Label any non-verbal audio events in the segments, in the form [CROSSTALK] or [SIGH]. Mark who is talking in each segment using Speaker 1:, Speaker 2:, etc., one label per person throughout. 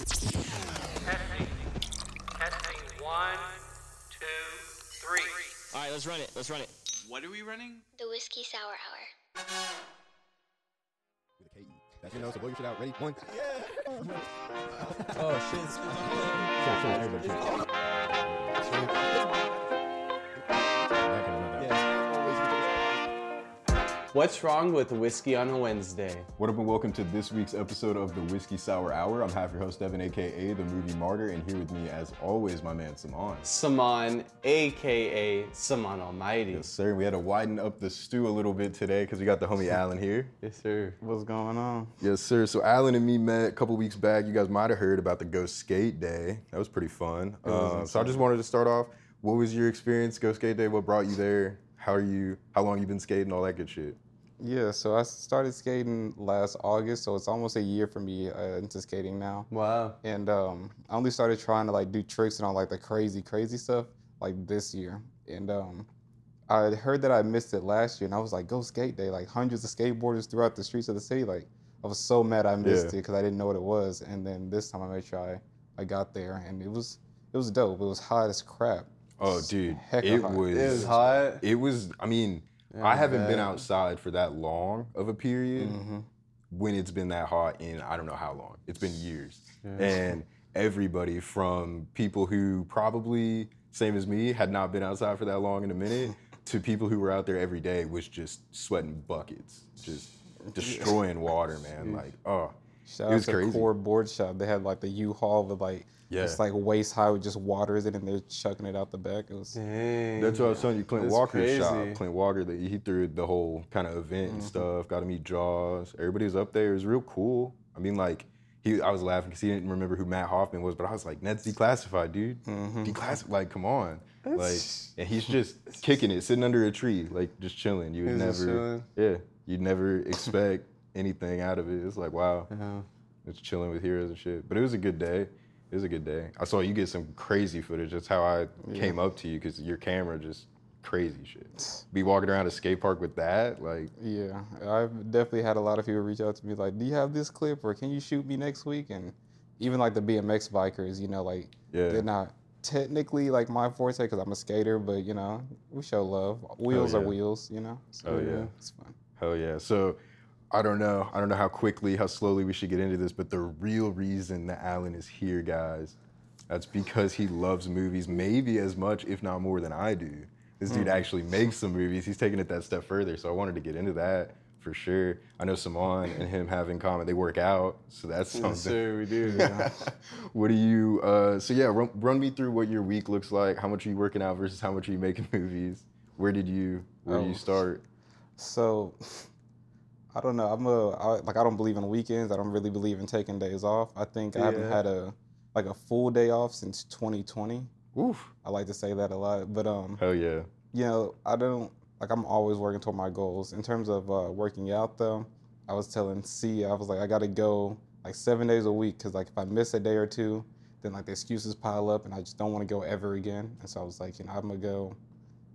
Speaker 1: Testing. Testing. One, two, three.
Speaker 2: All right, let's run it. Let's run it.
Speaker 3: What are we running?
Speaker 4: The Whiskey Sour Hour.
Speaker 5: with a K-E. That's, you know, so blow your shit out. Ready? One. Yeah. [LAUGHS]
Speaker 6: Oh shit. [LAUGHS]
Speaker 5: Chill, chill, everybody
Speaker 6: What's wrong with whiskey on a Wednesday?
Speaker 7: What up and welcome to this week's episode of the Whiskey Sour Hour. I'm half your host, Evan, aka the Movie Martyr, and here with me, as always, my man Saman.
Speaker 6: Saman, aka Saman Almighty.
Speaker 7: Yes, sir. We had to widen up the stew a little bit today because we got the homie [LAUGHS] Alan here.
Speaker 6: Yes, sir. What's going on?
Speaker 7: Yes, sir. So Alan and me met a couple weeks back. You guys might have heard about the Go Skate Day. That was pretty fun. Uh, so I just wanted to start off. What was your experience, Go Skate Day? What brought you there? How are you? How long you been skating? All that good shit.
Speaker 8: Yeah, so I started skating last August, so it's almost a year for me uh, into skating now.
Speaker 6: Wow.
Speaker 8: And um, I only started trying to like do tricks and all like the crazy, crazy stuff like this year. And um, I heard that I missed it last year, and I was like, "Go skate day!" Like hundreds of skateboarders throughout the streets of the city. Like I was so mad I missed
Speaker 7: Yeah.
Speaker 8: it because I didn't know what it was. And then this time I made sure I, I got there, and it was it was dope. It was hot as crap.
Speaker 7: Oh, dude,
Speaker 8: Hecka
Speaker 7: it
Speaker 8: hot.
Speaker 7: was.
Speaker 6: It was hot.
Speaker 7: It was. I mean,
Speaker 6: Yeah,
Speaker 7: I haven't been outside for that long of a period
Speaker 8: Mhm.
Speaker 7: when it's been that hot in I don't know how long. It's been years, and everybody from people who probably same as me had not been outside for that long in a minute [LAUGHS] to people who were out there every day was just sweating buckets, just [LAUGHS] destroying water, man. Like, oh,
Speaker 8: Shout
Speaker 7: It
Speaker 8: out
Speaker 7: was
Speaker 8: to
Speaker 7: crazy.
Speaker 8: Core Board Shop. They had like the U-Haul with like
Speaker 7: Yeah.
Speaker 8: it's like waist high with just waters in it and they're chucking it out the back. It was
Speaker 6: Dang.
Speaker 7: That's what I was telling you, Clint
Speaker 6: That's
Speaker 7: Walker's shop. Clint Walker, that he threw the whole kind of event and mm-hmm. stuff. Got to meet Jaws. Everybody was up there. It was real cool. I mean, like he, I was laughing because he didn't remember who Mat Hoffman was, but I was like, Ned's declassified, dude. Mm-hmm. Declassified. Like, come on. Like, [LAUGHS] and he's just kicking it, sitting under a tree, like just chilling. You would
Speaker 6: He's
Speaker 7: never, yeah, you'd never expect [LAUGHS] anything out of it. It's like, wow, uh-huh.
Speaker 6: Yeah.
Speaker 7: it's chilling with heroes and shit. But it was a good day. It was a good day. I saw you get some crazy footage. That's how I came up to you because your camera just crazy shit. Be walking around a skate park with that, like,
Speaker 8: yeah. I've definitely had a lot of people reach out to me like, "Do you have this clip or can you shoot me next week?" And even like the BMX bikers, you know, like
Speaker 7: Yeah.
Speaker 8: they're not technically like my forte because I'm a skater, but you know, we show love. Wheels are
Speaker 7: yeah.
Speaker 8: wheels, you know. So,
Speaker 7: Oh, yeah.
Speaker 8: it's fun.
Speaker 7: hell yeah. So I don't know. I don't know how quickly, how slowly we should get into this, but the real reason that Alan is here, guys, that's because he loves movies maybe as much, if not more, than I do. This dude actually makes some movies. He's taking it that step further. So I wanted to get into that for sure. I know Saman and him have in common. They work out, so that's something.
Speaker 6: Yes, sir, we do. [LAUGHS]
Speaker 7: what do you? Uh, so yeah, run, run me through what your week looks like. How much are you working out versus how much are you making [LAUGHS] movies? Where did you? Where do
Speaker 8: Oh.
Speaker 7: you start?
Speaker 8: So [LAUGHS] I don't know. I'm a I, like I don't believe in weekends. I don't really believe in taking days off. I think I haven't had a like a full day off since 2020.
Speaker 7: Oof.
Speaker 8: I like to say that a lot, but um,
Speaker 7: Hell yeah.
Speaker 8: you know, I don't like I'm always working toward my goals. In terms of uh, working out, though, I was telling C, I was like, I got to go like seven days a week because like if I miss a day or two, then like the excuses pile up, and I just don't want to go ever again. And so I was like, you know, I'm gonna go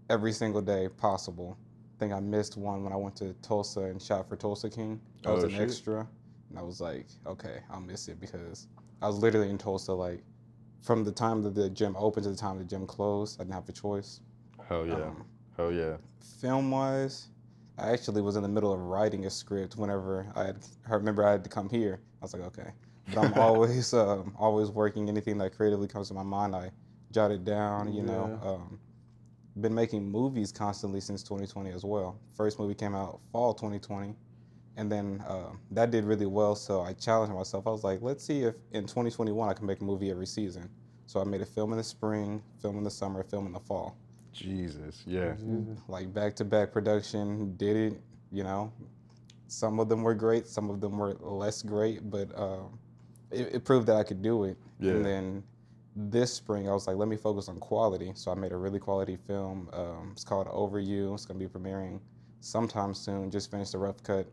Speaker 8: every single day possible. I think I missed one when I went to Tulsa and shot for Tulsa King. That was
Speaker 7: Oh,
Speaker 8: an extra, and I was like, okay, I'll miss it because I was literally in Tulsa like from the time that the gym opened to the time the gym closed. I didn't have a choice.
Speaker 7: Hell yeah.
Speaker 8: Um,
Speaker 7: Hell yeah.
Speaker 8: film wise, I actually was in the middle of writing a script whenever I had, I remember I had to come here. I was like, okay. But I'm [LAUGHS] always um, always working. Anything that creatively comes to my mind, I jot it down. You know, um, been making movies constantly since 2020 as well. First movie came out fall 2020, and then uh, that did really well. So I challenged myself. I was like, let's see if in 2021 I can make a movie every season. So I made a film in the spring, film in the summer, film in the fall
Speaker 7: Jesus. Yeah.
Speaker 8: like back to back production. Did it, you know. Some of them were great, some of them were less great, but um, it, it proved that I could do it.
Speaker 7: Yeah.
Speaker 8: And then this spring, I was like, let me focus on quality. So I made a really quality film. Um, it's called Over You. It's gonna be premiering sometime soon. Just finished the rough cut,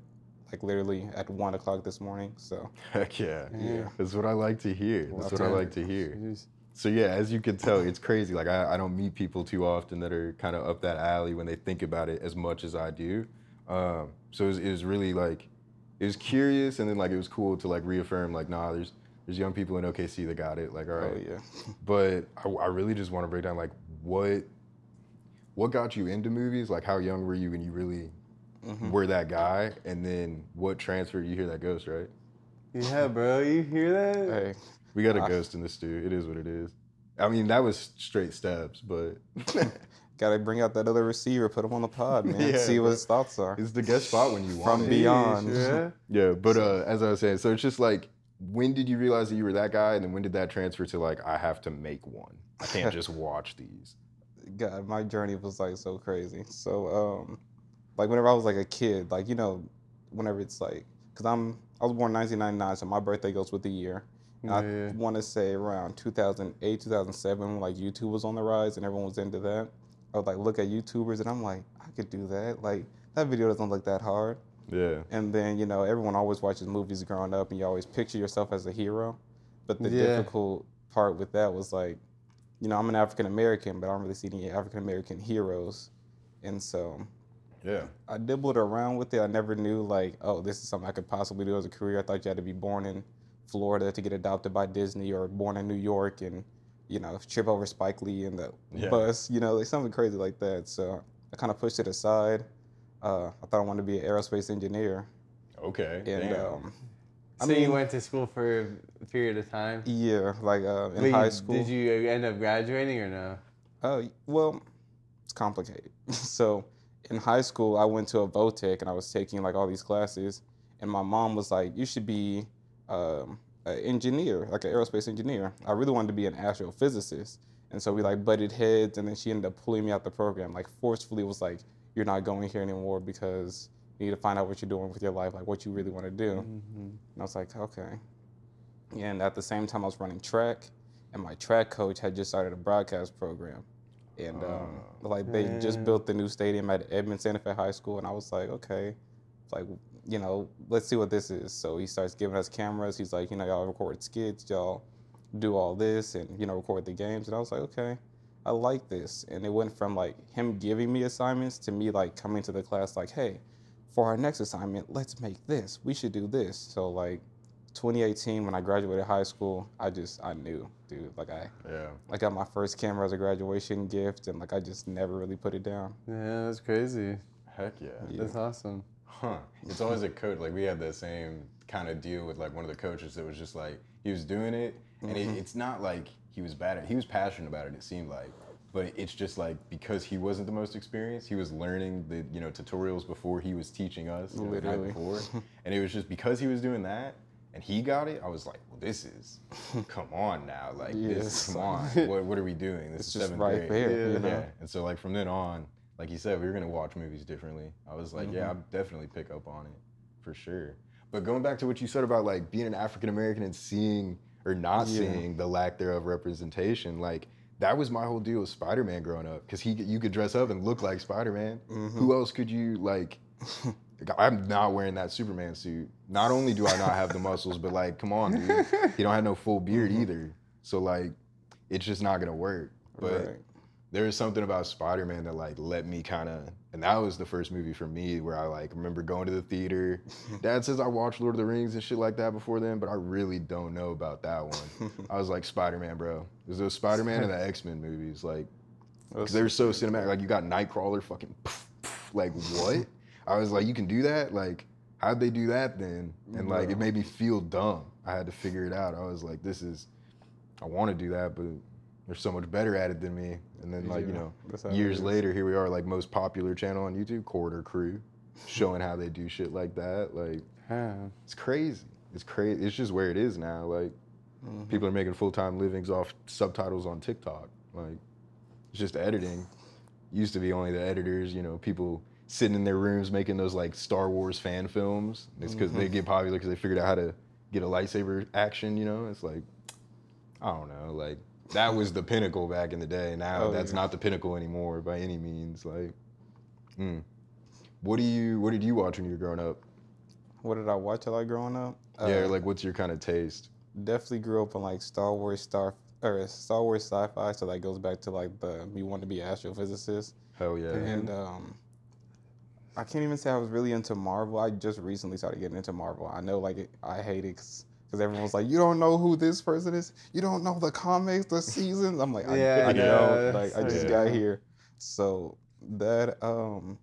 Speaker 8: like literally at one o'clock this morning. So
Speaker 7: Heck yeah.
Speaker 8: Yeah.
Speaker 7: That's what I like to hear. That's what I like to hear. So yeah, as you can tell, it's crazy. Like I, I don't meet people too often that are kind of up that alley when they think about it as much as I do. Um, so it was, it was really like, it was curious, and then like it was cool to like reaffirm like, nah, there's there's There's young people in OKC that got it. Like, all right.
Speaker 8: Oh yeah.
Speaker 7: But I, I really just want to break down like what what got you into movies? Like, how young were you when you really
Speaker 8: Mm-hmm.
Speaker 7: were that guy? And then what transferred you hear that ghost, right?
Speaker 6: Yeah, bro, you hear that?
Speaker 8: Hey,
Speaker 7: We got a
Speaker 8: I-
Speaker 7: ghost in the stew. It is what it is. I mean, that was straight steps, but [LAUGHS]
Speaker 8: gotta bring out that other receiver, put him on the pod, man. [LAUGHS]
Speaker 7: Yeah,
Speaker 8: see what his thoughts are.
Speaker 7: it's the guest spot when you want
Speaker 8: From
Speaker 7: it.
Speaker 8: beyond.
Speaker 6: Yeah.
Speaker 7: Yeah, but uh, as I was saying, so it's just like, when did you realize that you were that guy, and then when did that transfer to like, I have to make one? I can't [LAUGHS] just watch these.
Speaker 8: God, my journey was like so crazy. So, um, like whenever I was like a kid, like you know, whenever it's like, cause I'm I was born 1999, so my birthday goes with the year. And
Speaker 6: Yeah.
Speaker 8: I want to say around 2008, 2007, when like YouTube was on the rise and everyone was into that. I would like look at YouTubers and I'm like, I could do that. Like that video doesn't look that hard.
Speaker 7: Yeah,
Speaker 8: And then you know everyone always watches movies growing up, and you always picture yourself as a hero. But the
Speaker 6: Yeah.
Speaker 8: difficult part with that was like, you know, I'm an African American, but I don't really see any African American heroes, and so
Speaker 7: yeah,
Speaker 8: I dibbled around with it. I never knew like, oh, this is something I could possibly do as a career. I thought you had to be born in Florida to get adopted by Disney, or born in New York and you know trip over Spike Lee in the
Speaker 7: Yeah.
Speaker 8: bus, you know, like something crazy like that. So I kind of pushed it aside. Uh, I thought I wanted to be an aerospace engineer,
Speaker 7: okay.
Speaker 8: and um, I
Speaker 6: so
Speaker 8: mean,
Speaker 6: you went to school for a period of time?
Speaker 8: yeah, like uh, in
Speaker 6: Wait,
Speaker 8: high school.
Speaker 6: Did you end up graduating or no?
Speaker 8: Uh, well, it's complicated. [LAUGHS] so in high school, I went to a VOTEC and I was taking like all these classes, and my mom was like, "You should be um, an engineer, like an aerospace engineer." I really wanted to be an astrophysicist, and so we like butted heads, and then she ended up pulling me out the program, like forcefully was like, "You're not going here anymore because you need to find out what you're doing with your life, like what you really want to do." And I was like, "Okay." And at the same time, I was running track, and my track coach had just started a broadcast program and um, like they just built the new stadium at Edmond Santa Fe High School, and I was like, okay, like you know, let's see what this is. So he starts giving us cameras. He's like, you know, y'all record skits, y'all do all this, and you know, record the games. And I was like, okay, I like this. And it went from like him giving me assignments to me like coming to the class like, hey, for our next assignment, let's make this. We should do this. So like. 2018, when I graduated high school, I just I knew, dude. Like I,
Speaker 7: yeah.
Speaker 8: I got my first camera as a graduation gift, and like I just never really put it down.
Speaker 6: Yeah, that's crazy.
Speaker 7: Heck yeah.
Speaker 6: That's awesome.
Speaker 7: Huh. It's always a coach. Like we had that same kind of deal with like one of the coaches that was just like he was doing it, and it, mm-hmm. it's not like he was bad at. it. He was passionate about it. It seemed like, but it's just like because he wasn't the most experienced, he was learning the you know tutorials before he was teaching us you know, the night
Speaker 8: Literally.
Speaker 7: before, [LAUGHS] and it was just because he was doing that. And he got it. I was like, "Well, this is, come on now, like this.
Speaker 8: Yes.
Speaker 7: Come on, [LAUGHS] what, what are we doing? This
Speaker 8: It's
Speaker 7: is
Speaker 8: just
Speaker 7: seventh
Speaker 8: right
Speaker 7: grade.
Speaker 8: there, you know?
Speaker 7: Yeah. And so like from then on, like you said, we were gonna watch movies differently. I was like, yeah, mm-hmm. I'd definitely pick up on it for sure. But going back to what you said about like being an African American and seeing or not
Speaker 8: Yeah.
Speaker 7: seeing the lack thereof representation, like that was my whole deal with Spider-Man growing up because he you could dress up and look like Spider-Man. Mm-hmm. Who else could you like? [LAUGHS] I'm not wearing that Superman suit. Not only do I not have the [LAUGHS] muscles, but like, come on, dude, [LAUGHS] he don't have no full beard mm-hmm. either. So like, it's just not gonna work. But
Speaker 8: Right.
Speaker 7: there is something about Spider-Man that like let me kind of, and that was the first movie for me where I like remember going to the theater. [LAUGHS] Dad says I watched Lord of the Rings and shit like that before then, but I really don't know about that one. [LAUGHS] I was like Spider-Man, bro. It was those Spider-Man and the X-Men movies, like, because they were so cinematic. Like you got Nightcrawler, fucking, poof, poof, like what? I was like, you can do that? Like, how'd they do that then? And like, it made me feel dumb. I had to figure it out. I was like, this is, I want to do that, but they're so much better at it than me. And then like, you know,
Speaker 8: that's how it
Speaker 7: years later, here we are, like most popular channel on YouTube, Corridor Crew, showing how they do shit like that. Like,
Speaker 6: Yeah.
Speaker 7: it's crazy. It's crazy. It's just where it is now. Like,
Speaker 8: Mm-hmm.
Speaker 7: people are making full time livings off subtitles on TikTok. Like, it's just editing. Used to be only the editors, you know, people sitting in their rooms making those like Star Wars fan films. It's because
Speaker 8: Mm-hmm.
Speaker 7: they get popular because they figured out how to get a lightsaber action. You know, it's like, I don't know, like that was the pinnacle back in the day. Now
Speaker 8: Oh,
Speaker 7: that's
Speaker 8: yeah.
Speaker 7: not the pinnacle anymore by any means. Like, mm. what do you, what did you watch when you were growing up?
Speaker 8: What did I watch a lot growing up?
Speaker 7: yeah,
Speaker 8: Uh,
Speaker 7: like what's your kind of taste?
Speaker 8: definitely grew up on like Star Wars, Star or Star Wars sci-fi. So that goes back to like the me want to be an astrophysicist.
Speaker 7: Hell yeah.
Speaker 8: And um, I can't even say I was really into Marvel. I just recently started getting into Marvel. I know like it, I hate it because everyone's like, you don't know who this person is. You don't know the comics, the seasons. I'm like, I,
Speaker 6: Yeah,
Speaker 8: I
Speaker 7: yeah,
Speaker 8: know. Like, I just
Speaker 7: yeah.
Speaker 8: got here. So that um,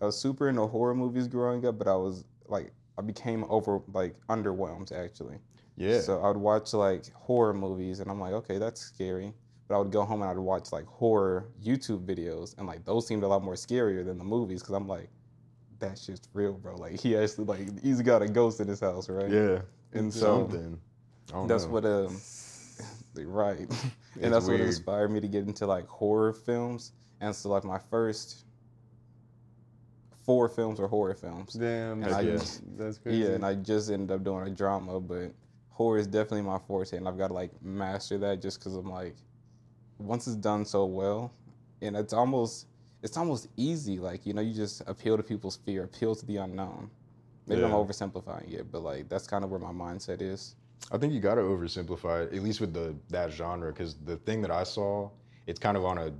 Speaker 8: I was super into horror movies growing up, but I was like, I became over like underwhelmed actually.
Speaker 7: Yeah.
Speaker 8: So I would watch like horror movies, and I'm like, okay, that's scary. But I would go home and I'd watch like horror YouTube videos, and like those seemed a lot more scarier than the movies, because I'm like, that's just real, bro. Like he actually like he's got a ghost in his house, right?
Speaker 7: yeah.
Speaker 8: And so
Speaker 7: Something.
Speaker 8: That's
Speaker 7: know.
Speaker 8: what um, [LAUGHS] right, [LAUGHS]
Speaker 7: It's
Speaker 8: and that's what inspired me to get into like horror films. And so like my first four films are horror films.
Speaker 6: Damn.
Speaker 8: And I
Speaker 7: yeah.
Speaker 6: That's crazy.
Speaker 8: Yeah, and I just ended up doing a drama, but horror is definitely my forte, and I've got to like master that just because I'm like, once it's done so well, and it's almost it's almost easy. Like you know, you just appeal to people's fear, appeal to the unknown. Maybe I'm oversimplifying it, but like that's kind of where my mindset is.
Speaker 7: I think you got to oversimplify it, at least with the that genre, because the thing that I saw, it's kind of on a,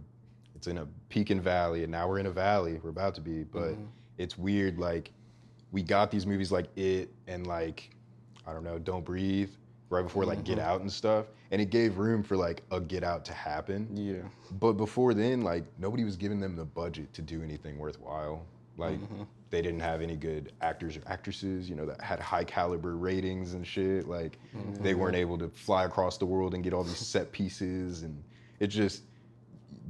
Speaker 7: it's in a peak and valley, and now we're in a valley. We're about to be, but
Speaker 8: Mm-hmm.
Speaker 7: it's weird. Like, we got these movies like It and like, I don't know, Don't Breathe, right before like Get
Speaker 8: Mm-hmm.
Speaker 7: Out and stuff, and it gave room for like a Get Out to happen.
Speaker 8: Yeah,
Speaker 7: But before then, like nobody was giving them the budget to do anything worthwhile. Like
Speaker 8: Mm-hmm.
Speaker 7: They didn't have any good actors or actresses, you know, that had high caliber ratings and shit. Like mm-hmm. they weren't able to fly across the world and get all these set pieces, and it just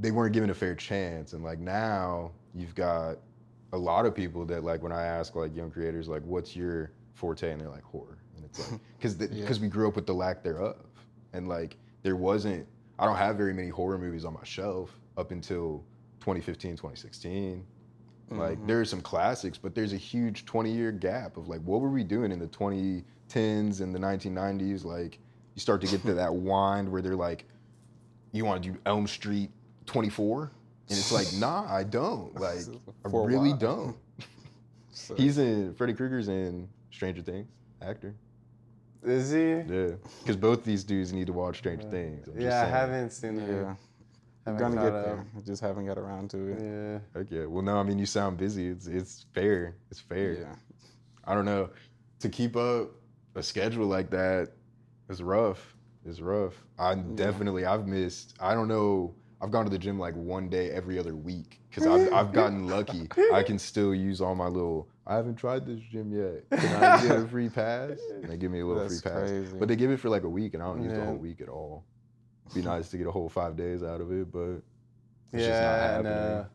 Speaker 7: they weren't given a fair chance. And like now, you've got a lot of people that like when I ask like young creators like, "What's your forte?" and they're like horror, and it's like [LAUGHS] because because we grew up with the lack thereof, and like there wasn't. I don't have very many horror movies on my shelf up until 2015, 2016. Like mm-hmm. there are some classics, but there's a huge 20 year gap of like what were we doing in the 2010s and the 1990s? Like you start to get to that [LAUGHS] wind where they're like, you want to do Elm Street 24, and it's like, [LAUGHS] nah, I don't. Like [LAUGHS] I really don't.
Speaker 8: So-
Speaker 7: He's in Freddy Krueger's in Stranger Things, actor.
Speaker 6: Is he?
Speaker 7: Yeah, because both these dudes need to watch Stranger Things. I'm
Speaker 6: Yeah, I haven't seen it.
Speaker 8: yeah. I'm
Speaker 6: Haven't
Speaker 8: gonna get there.
Speaker 6: up.
Speaker 8: I just haven't got around to it.
Speaker 6: Yeah.
Speaker 7: Okay. Well, no, I mean you sound busy. It's it's fair. It's fair.
Speaker 8: Yeah.
Speaker 7: I don't know. To keep up a schedule like that is rough. It's rough. I definitely I've missed. I don't know. I've gone to the gym like one day every other week because I've [LAUGHS] I've gotten lucky. I can still use all my little. I haven't tried this gym yet. Can I get a free pass? And they give me a little
Speaker 8: That's
Speaker 7: free pass.
Speaker 8: crazy.
Speaker 7: But they give it for like a week, and I don't use the whole week at all. Be nice to get a whole five days out of it, but it's just not
Speaker 6: yeah, I
Speaker 7: happening.
Speaker 6: know.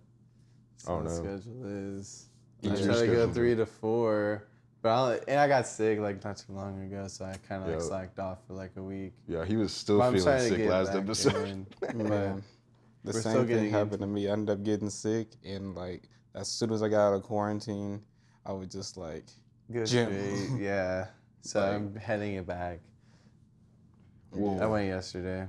Speaker 7: I don't know.
Speaker 6: schedule is. I try to go three to four, but I only, and I got sick like not too long ago, so I kind of like slacked off for like a week.
Speaker 7: Yeah, he was still
Speaker 6: But I'm
Speaker 7: feeling
Speaker 6: trying to
Speaker 7: sick
Speaker 6: get
Speaker 7: last
Speaker 6: back
Speaker 7: episode.
Speaker 6: in, [LAUGHS] but
Speaker 8: Man, the
Speaker 6: We're still
Speaker 8: same
Speaker 6: getting
Speaker 8: thing happened
Speaker 6: into-
Speaker 8: to me. I ended up getting sick, and like as soon as I got out of quarantine, I was just like,
Speaker 6: Go
Speaker 8: Gym.
Speaker 6: straight, yeah. [LAUGHS] So
Speaker 8: Like-
Speaker 6: I'm heading it back.
Speaker 7: Whoa.
Speaker 6: I went yesterday.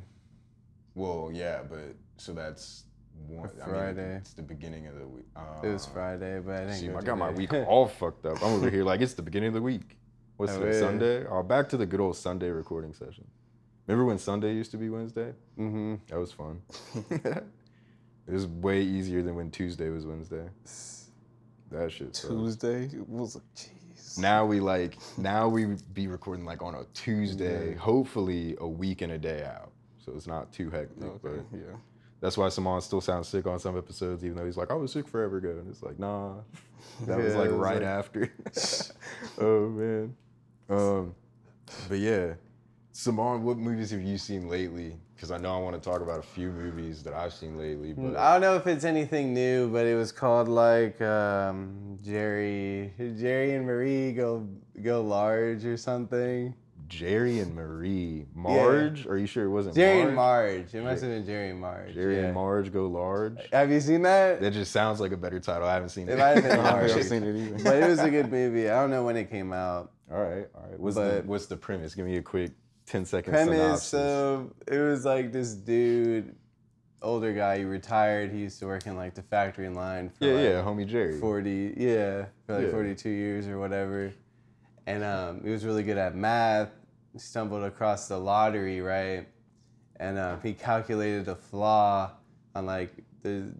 Speaker 7: Well, yeah, but so that's one. I mean,
Speaker 6: Friday.
Speaker 7: it's the beginning of the week.
Speaker 6: It was
Speaker 7: Uh,
Speaker 6: Friday, but I didn't
Speaker 7: See,
Speaker 6: go
Speaker 7: I got my week [LAUGHS] all fucked up. I'm over here like it's the beginning of the week. What's
Speaker 6: Oh,
Speaker 7: it. Sunday? Oh, back to the good old Sunday recording session. Remember when Sunday used to be Wednesday?
Speaker 6: mm-hmm.
Speaker 7: That was fun. [LAUGHS] it was way easier than when Tuesday was Wednesday. That shit. sucks.
Speaker 8: Tuesday it was like, jeez.
Speaker 7: Now we like now we be recording like on a Tuesday, hopefully a week and a day out. So it's not too hectic.
Speaker 8: Okay,
Speaker 7: But
Speaker 8: yeah.
Speaker 7: that's why Saman still sounds sick on some episodes, even though he's like, I was sick forever ago. And it's like, nah. [LAUGHS] That was like right
Speaker 6: like-
Speaker 7: after. [LAUGHS] oh man. Um but yeah. Saman, what movies have you seen lately? Because I know I want to talk about a few movies that I've seen lately, but
Speaker 6: I don't know if it's anything new, but it was called like um, Jerry, Jerry and Marie go go large or something.
Speaker 7: Jerry and Marie. Marge? Are you sure it wasn't
Speaker 6: Jerry
Speaker 7: Marge?
Speaker 6: and Marge. It must have been Jerry and Marge.
Speaker 7: Jerry
Speaker 6: yeah.
Speaker 7: and Marge go large.
Speaker 6: Have you seen that?
Speaker 7: That just sounds like a better title. I haven't seen it.
Speaker 6: It might have been [LAUGHS]
Speaker 8: I haven't seen it either.
Speaker 6: but it was a good movie. I don't know when it came out.
Speaker 7: all right, all right. What's the what's the premise? Give me a quick 10 second
Speaker 6: Premise. So it was like this dude, older guy. He retired. He used to work in like the factory line for
Speaker 7: yeah,
Speaker 6: like,
Speaker 7: yeah, homie Jerry.
Speaker 6: 40 yeah for like
Speaker 7: Yeah.
Speaker 6: 42 years or whatever and um, he was really good at math he stumbled across the lottery right and um, he calculated a flaw on like the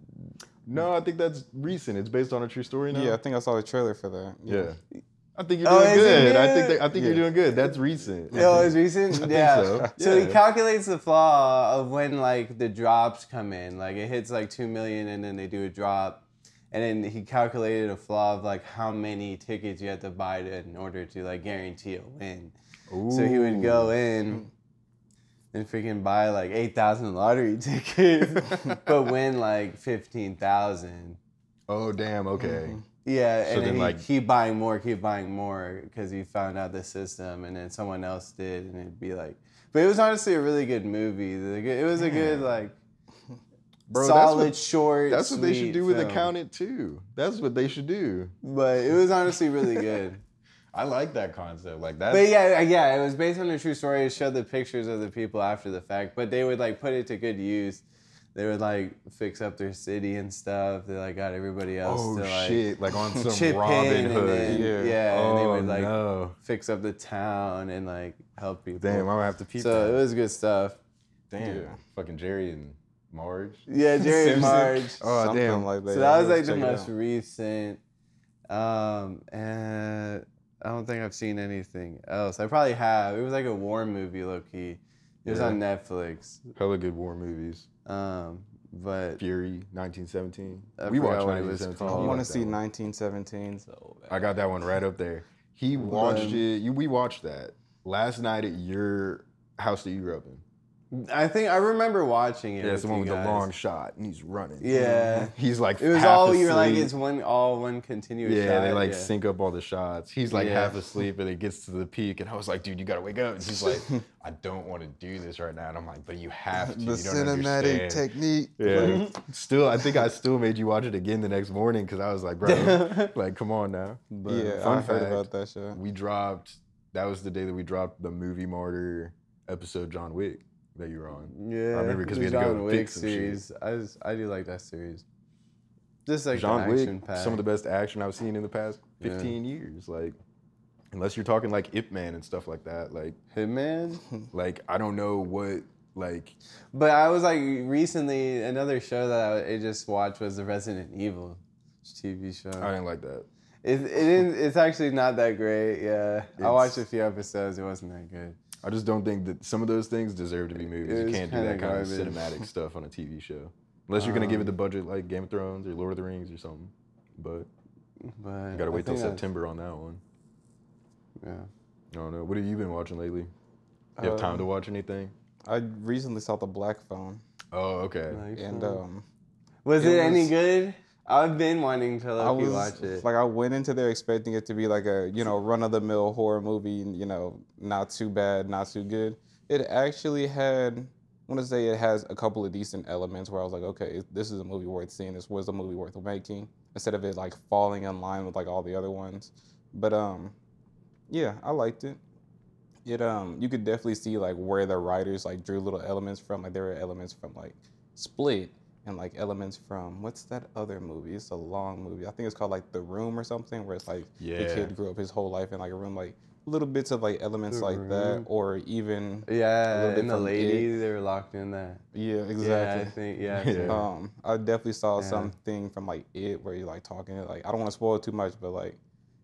Speaker 7: no, I think that's recent. It's based on a true story now.
Speaker 8: Yeah, I think I saw the trailer for that.
Speaker 7: Yeah. I think you're
Speaker 6: Oh,
Speaker 7: doing
Speaker 6: is it
Speaker 7: good. I think they, I think you're doing good. That's recent. [LAUGHS]
Speaker 6: Oh, it's recent. yeah.
Speaker 7: so.
Speaker 6: So he calculates the flaw of when like the drops come in. Like it hits like two million, and then they do a drop, and then he calculated a flaw of like how many tickets you have to buy to, in order to like guarantee a win. So he would go in and freaking buy like eight thousand lottery [LAUGHS] tickets, but win like fifteen thousand.
Speaker 7: Oh damn. Okay. Mm-hmm.
Speaker 6: Yeah,
Speaker 7: So
Speaker 6: and then,
Speaker 7: then,
Speaker 6: he
Speaker 7: like-
Speaker 6: keep buying more, keep buying more because he found out the system, and then someone else did, and it'd be like. But it was honestly a really good movie. It was a good like
Speaker 7: Bro,
Speaker 6: solid
Speaker 7: that's what,
Speaker 6: short.
Speaker 7: that's what they should
Speaker 6: sweet
Speaker 7: do with
Speaker 6: film.
Speaker 7: Accountant too. That's what they should do.
Speaker 6: But it was honestly really good. [LAUGHS]
Speaker 7: I like that concept. Like that.
Speaker 6: But yeah, uh, yeah, it was based on a true story. It showed the pictures of the people after the fact, but they would like put it to good use. They would like fix up their city and stuff. They like got everybody else
Speaker 7: Oh
Speaker 6: to like
Speaker 7: shit! Like on some
Speaker 6: chip
Speaker 7: Robin
Speaker 6: in and
Speaker 7: Hood.
Speaker 6: then,
Speaker 8: Yeah.
Speaker 6: yeah, and they
Speaker 7: Oh,
Speaker 6: would like
Speaker 7: no.
Speaker 6: fix up the town and like help people.
Speaker 7: Damn, I'm gonna have to peep
Speaker 6: so
Speaker 7: that.
Speaker 6: it was good stuff.
Speaker 7: Damn.
Speaker 8: Yeah.
Speaker 7: Fucking Jerry and Marge.
Speaker 6: Yeah, [LAUGHS] Jerry and
Speaker 8: Simpson.
Speaker 6: Marge.
Speaker 7: Oh
Speaker 8: Something
Speaker 7: damn.
Speaker 8: like that.
Speaker 6: so that was like the most recent. Um, and I don't think I've seen anything else. I probably have. It was like a war movie, low key. It was
Speaker 7: Yeah.
Speaker 6: on Netflix.
Speaker 7: Hella good war movies.
Speaker 6: Um, but
Speaker 7: Fury, 1917.
Speaker 6: I
Speaker 7: we watched
Speaker 6: what it was
Speaker 7: 1917.
Speaker 8: I want to see 1917.
Speaker 6: so bad.
Speaker 7: I got that one right up there. He watched
Speaker 6: Um,
Speaker 7: it. You, we watched that last night at your house that you grew up in.
Speaker 6: I think I remember watching it.
Speaker 7: Yeah, it's the one
Speaker 6: you
Speaker 7: with the long shot, and he's running.
Speaker 6: Yeah. [LAUGHS]
Speaker 7: he's like
Speaker 6: It was
Speaker 7: half
Speaker 6: all you were like it's one all one continuous.
Speaker 7: Yeah,
Speaker 6: shot.
Speaker 7: they like
Speaker 6: yeah.
Speaker 7: sync up all the shots. He's like
Speaker 6: Yeah.
Speaker 7: half asleep, and it gets to the peak, and I was like, "Dude, you gotta wake up." And he's like, [LAUGHS] "I don't want to do this right now," and I'm like, "But you have to.
Speaker 8: The
Speaker 7: you don't
Speaker 8: cinematic
Speaker 7: understand."
Speaker 8: technique.
Speaker 7: Yeah. still, I think I still made you watch it again the next morning because I was like, "Bro, [LAUGHS] like, come on now." But
Speaker 8: yeah,
Speaker 7: fun
Speaker 8: I heard
Speaker 7: fact,
Speaker 8: about that show.
Speaker 7: We dropped. That was the day that we dropped the movie martyr episode John Wick that you were on.
Speaker 6: Yeah,
Speaker 7: remember 'cause
Speaker 6: the
Speaker 7: we had to go
Speaker 6: John
Speaker 7: and
Speaker 6: Wick
Speaker 7: fix
Speaker 6: series. I just, I do like that series. Just like
Speaker 7: John Wick,
Speaker 6: action pack.
Speaker 7: some of the best action I've seen in the past
Speaker 6: Yeah.
Speaker 7: 15 years. Like, unless you're talking like Ip Man and stuff like that. Like,
Speaker 6: Hitman. [LAUGHS]
Speaker 7: like I don't know what like.
Speaker 6: But I was like recently another show that I, I just watched was the Resident Evil TV show.
Speaker 7: I didn't like that.
Speaker 6: It, it didn't, it's actually not that great. Yeah, [LAUGHS] I watched a few episodes. It wasn't that good.
Speaker 7: I just don't think that some of those things deserve to be movies.
Speaker 6: It
Speaker 7: You can't do that kind of cinematic [LAUGHS] stuff on a TV show. Unless you're gonna give it
Speaker 6: Um,
Speaker 7: the budget like Game of Thrones or Lord of the Rings or something. But
Speaker 6: But
Speaker 7: you gotta wait till September on that one.
Speaker 6: Yeah.
Speaker 7: I don't know. What have you been watching lately? You have time
Speaker 8: Um,
Speaker 7: to watch anything?
Speaker 8: I recently saw the Black Phone,
Speaker 7: Oh, okay.
Speaker 6: Like,
Speaker 8: and
Speaker 6: so-
Speaker 8: um,
Speaker 6: was
Speaker 8: it
Speaker 6: it, any good? I've been wanting to
Speaker 8: I was
Speaker 6: watch it.
Speaker 8: like, I went into there expecting it to be like a you know run of the mill horror movie, you know, not too bad, not too good. It actually had, I want to say, it has a couple of decent elements where I was like, okay, this is a movie worth seeing. This was a movie worth making instead of it like falling in line with like all the other ones. But um, yeah, I liked it. It um, you could definitely see like where the writers like drew little elements from. Like there were elements from like Split and like elements from what's that other movie? It's a long movie. I think it's called like The Room or something, where it's like the kid grew up his whole life in like a room, like little bits of like elements
Speaker 6: The
Speaker 8: like that, or even
Speaker 6: yeah, and the lady, they were locked in that.
Speaker 8: yeah,
Speaker 6: Yeah, I
Speaker 8: exactly.
Speaker 6: think, yeah.
Speaker 7: Yeah. [LAUGHS]
Speaker 8: Um, I definitely saw
Speaker 6: Yeah.
Speaker 8: something from like it where you're like talking like I don't want to spoil too much, but like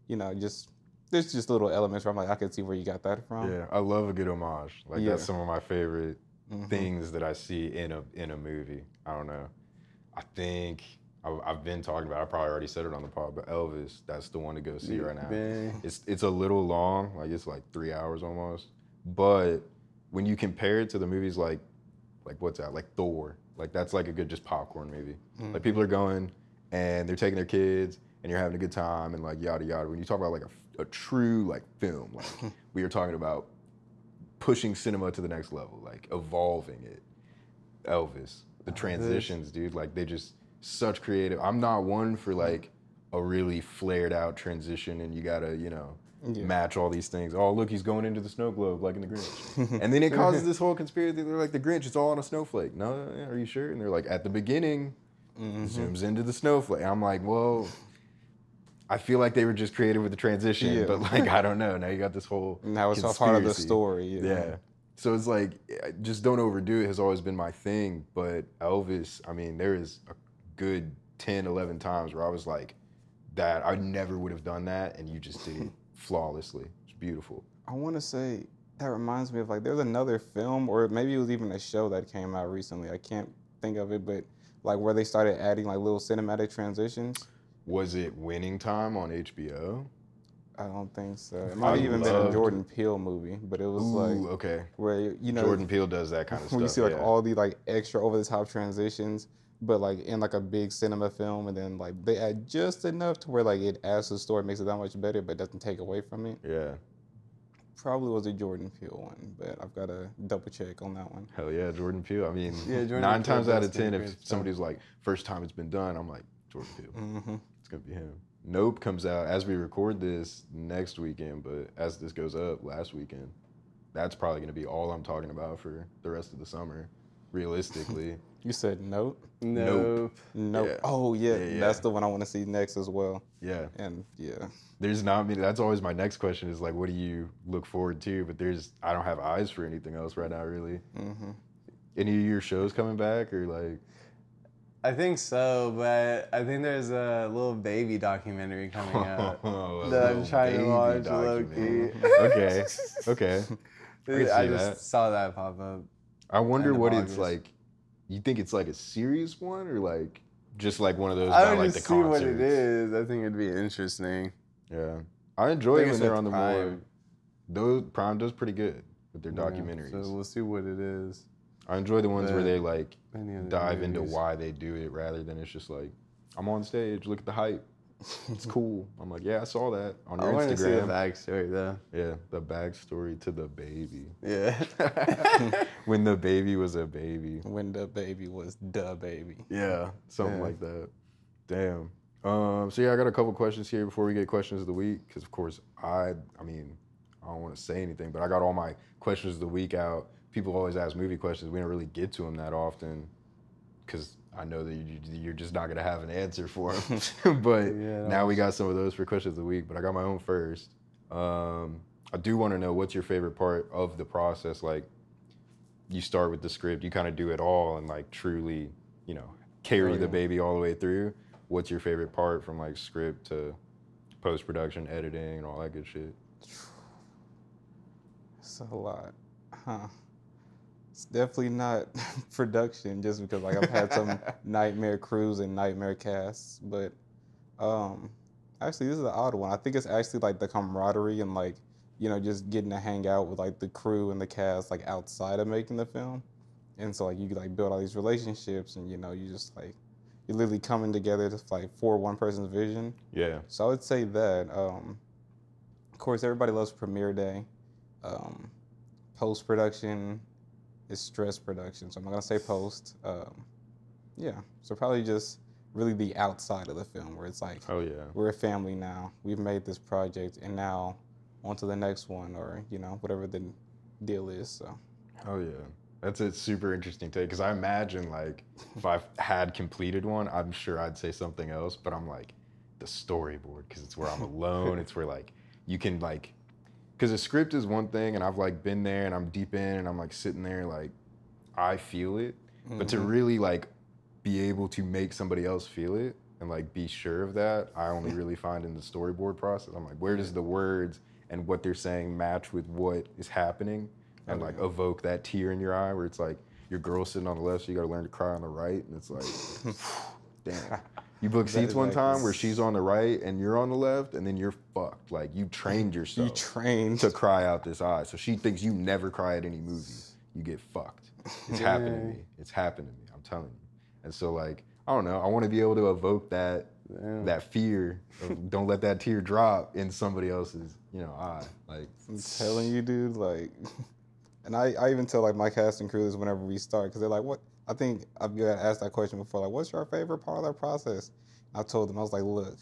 Speaker 8: you know just there's just little elements where I'm like I can see where you got that from.
Speaker 7: Yeah, I love a good homage. Like that's some of my favorite
Speaker 8: Mhm.
Speaker 7: things that I see in a in a movie. I don't know. I think I, I've been talking about. I probably already said it on the pod, but Elvis, that's the one to go see right now.
Speaker 6: Man.
Speaker 7: It's it's a little long, like it's like three hours almost. But when you compare it to the movies like like what's that, like Thor, like that's like a good just popcorn movie. Like mm. people are going and they're taking their kids and you're having a good time and like yada yada. When you talk about like a, a true like film, like [LAUGHS] we are talking about pushing cinema to the next level, like evolving it. Elvis, the transitions, dude, like they just such creative. I'm not one for like a really flared out transition and you gotta, you know,
Speaker 8: Yeah.
Speaker 7: match all these things. Oh, look, he's going into the snow globe like in the Grinch. [LAUGHS] and then it causes this whole conspiracy. They're like, the Grinch, it's all on a snowflake. No, are you sure? And they're like, at the beginning, mm-hmm. zooms into the snowflake. I'm like, whoa. I feel like they were just creative with the transition,
Speaker 8: Yeah.
Speaker 7: but like, I don't know. Now you got this whole
Speaker 8: Now it's a part of the story. Yeah.
Speaker 7: Yeah. So it's like, eh, just don't overdo it has always been my thing. But Elvis, I mean, there is a good 10, 11 times where I was like, that I never would have done that. And you just did it [LAUGHS] flawlessly. It's beautiful.
Speaker 8: I want to say that reminds me of like there's another film or maybe it was even a show that came out recently. I can't think of it, but like where they started adding like little cinematic transitions.
Speaker 7: Was it Winning Time on HBO?
Speaker 8: I don't think so. It might have even been a Jordan Peele movie, but it was
Speaker 7: Ooh,
Speaker 8: like
Speaker 7: okay.
Speaker 8: where you know
Speaker 7: Jordan Peele does that kind [LAUGHS] of stuff.
Speaker 8: you see like
Speaker 7: yeah.
Speaker 8: all the like extra over the top transitions, but like in like a big cinema film, and then like they add just enough to where like it adds to the story, makes it that much better, but doesn't take away from it.
Speaker 7: yeah.
Speaker 8: Probably was a Jordan Peele one, but I've got to double check on that one.
Speaker 7: Hell yeah, Jordan Peele. I mean,
Speaker 6: Yeah, Jordan
Speaker 7: nine
Speaker 6: Peele
Speaker 7: times out of ten, if somebody's like, first time it's been done, I'm like, Jordan Peele.
Speaker 8: hmm
Speaker 7: It's gonna be him. Nope comes out as we record this next weekend, but as this goes up last weekend, that's probably gonna be all I'm talking about for the rest of the summer, realistically. [LAUGHS]
Speaker 8: You said nope.
Speaker 6: Nope.
Speaker 8: Nope.
Speaker 7: Yeah.
Speaker 8: Oh yeah,
Speaker 7: Yeah,
Speaker 8: that's the one I want to see next as well.
Speaker 7: yeah,
Speaker 8: And yeah,
Speaker 7: there's not many. That's always my next question is like, what do you look forward to? But there's, I don't have eyes for anything else right now, really.
Speaker 8: hmm
Speaker 7: Any of your shows coming back or like?
Speaker 6: I think so, but I think there's a little baby documentary coming [LAUGHS] out
Speaker 7: Oh, a
Speaker 6: that I'm trying to watch
Speaker 7: documentary. okay, okay. [LAUGHS]
Speaker 6: I
Speaker 7: see
Speaker 6: just
Speaker 7: that.
Speaker 6: saw that pop up.
Speaker 7: I wonder what
Speaker 6: August.
Speaker 7: it's like. You think it's like a serious one or like just like one of those
Speaker 6: I would
Speaker 7: like
Speaker 6: just see
Speaker 7: concerts?
Speaker 6: what it is. I think it'd be interesting.
Speaker 7: Yeah, I enjoy
Speaker 6: think
Speaker 7: when they're on the more. Those Prime does pretty good with their
Speaker 6: Yeah,
Speaker 7: documentaries.
Speaker 6: so we'll see what it is.
Speaker 7: I enjoy the ones where they like dive into why they do it rather than it's just like I'm on stage, look at the hype, it's [LAUGHS] cool. I'm like, yeah, I saw that on
Speaker 6: I
Speaker 7: your
Speaker 6: want to see the
Speaker 7: Instagram.
Speaker 6: backstory though.
Speaker 7: yeah, the backstory to the baby.
Speaker 6: Yeah. [LAUGHS]
Speaker 7: when the baby was a baby.
Speaker 8: when the baby was the baby.
Speaker 7: Yeah, something
Speaker 6: Yeah.
Speaker 7: like that. Damn. Um, so yeah, I got a couple questions here before we get questions of the week, because of course I, I mean, I don't want to say anything, but I got all my questions of the week out. People always ask movie questions. We don't really get to them that often, because I know that you, you're just not gonna have an answer for them. [LAUGHS] [LAUGHS] but
Speaker 6: Yeah,
Speaker 7: now we got some of those for questions of the week. But I got my own first. Um, I do want to know what's your favorite part of the process, like you start with the script, you kind of do it all and like truly, you know, carry
Speaker 6: Oh,
Speaker 7: the baby all the way through. What's your favorite part from like script to post production, editing, and all that good shit?
Speaker 8: It's a lot, huh? It's definitely not [LAUGHS] production, just because like I've had some [LAUGHS] nightmare crews and nightmare casts, but um, actually this is an odd one. I think it's actually like the camaraderie and like you know just getting to hang out with like the crew and the cast like outside of making the film, and so like you like build all these relationships and you know you just like you're literally coming together to like for one person's vision.
Speaker 7: Yeah.
Speaker 8: So I would say that. Um, of course, everybody loves premiere day. Um, post production is stress production, so I'm not gonna say post. Um, yeah, so probably just really the outside of the film, where it's like
Speaker 7: Oh yeah.
Speaker 8: we're a family now. We've made this project, and now on to the next one, or you know whatever the deal is. So
Speaker 7: Oh yeah. That's a super interesting take because I imagine like if I had completed one, I'm sure I'd say something else. But I'm like the storyboard because it's where I'm [LAUGHS] alone. it's where like you can like because a script is one thing, and I've like been there and I'm deep in and I'm like sitting there like I feel it, but to mm-hmm. really like be able to make somebody else feel it and like be sure of that, I only really find in the storyboard process. I'm like, where does the words and what they're saying match with what is happening? And oh, like evoke that tear in your eye where it's like your girl sitting on the left, so you gotta learn to cry on the right, and it's like, [LAUGHS] damn. You book
Speaker 8: That
Speaker 7: seats one
Speaker 8: like
Speaker 7: time
Speaker 8: this-
Speaker 7: where she's on the right and you're on the left, and then you're fucked. Like you trained yourself
Speaker 8: you trained
Speaker 7: to cry out this eye. So she thinks you never cry at any movie. You get fucked. It's [LAUGHS] happened to me. It's happened to me. I'm telling you. And so like, I don't know. I want to be able to evoke that
Speaker 6: Damn.
Speaker 7: that fear. Of, don't let that tear drop in somebody else's, you know, eye. Like
Speaker 8: I'm telling you, dude. Like, [LAUGHS] and I, I even tell like my casting crew this whenever we start because they're like, "What?" I think I've got asked that question before. Like, what's your favorite part of that process? I told them I was like, "Look,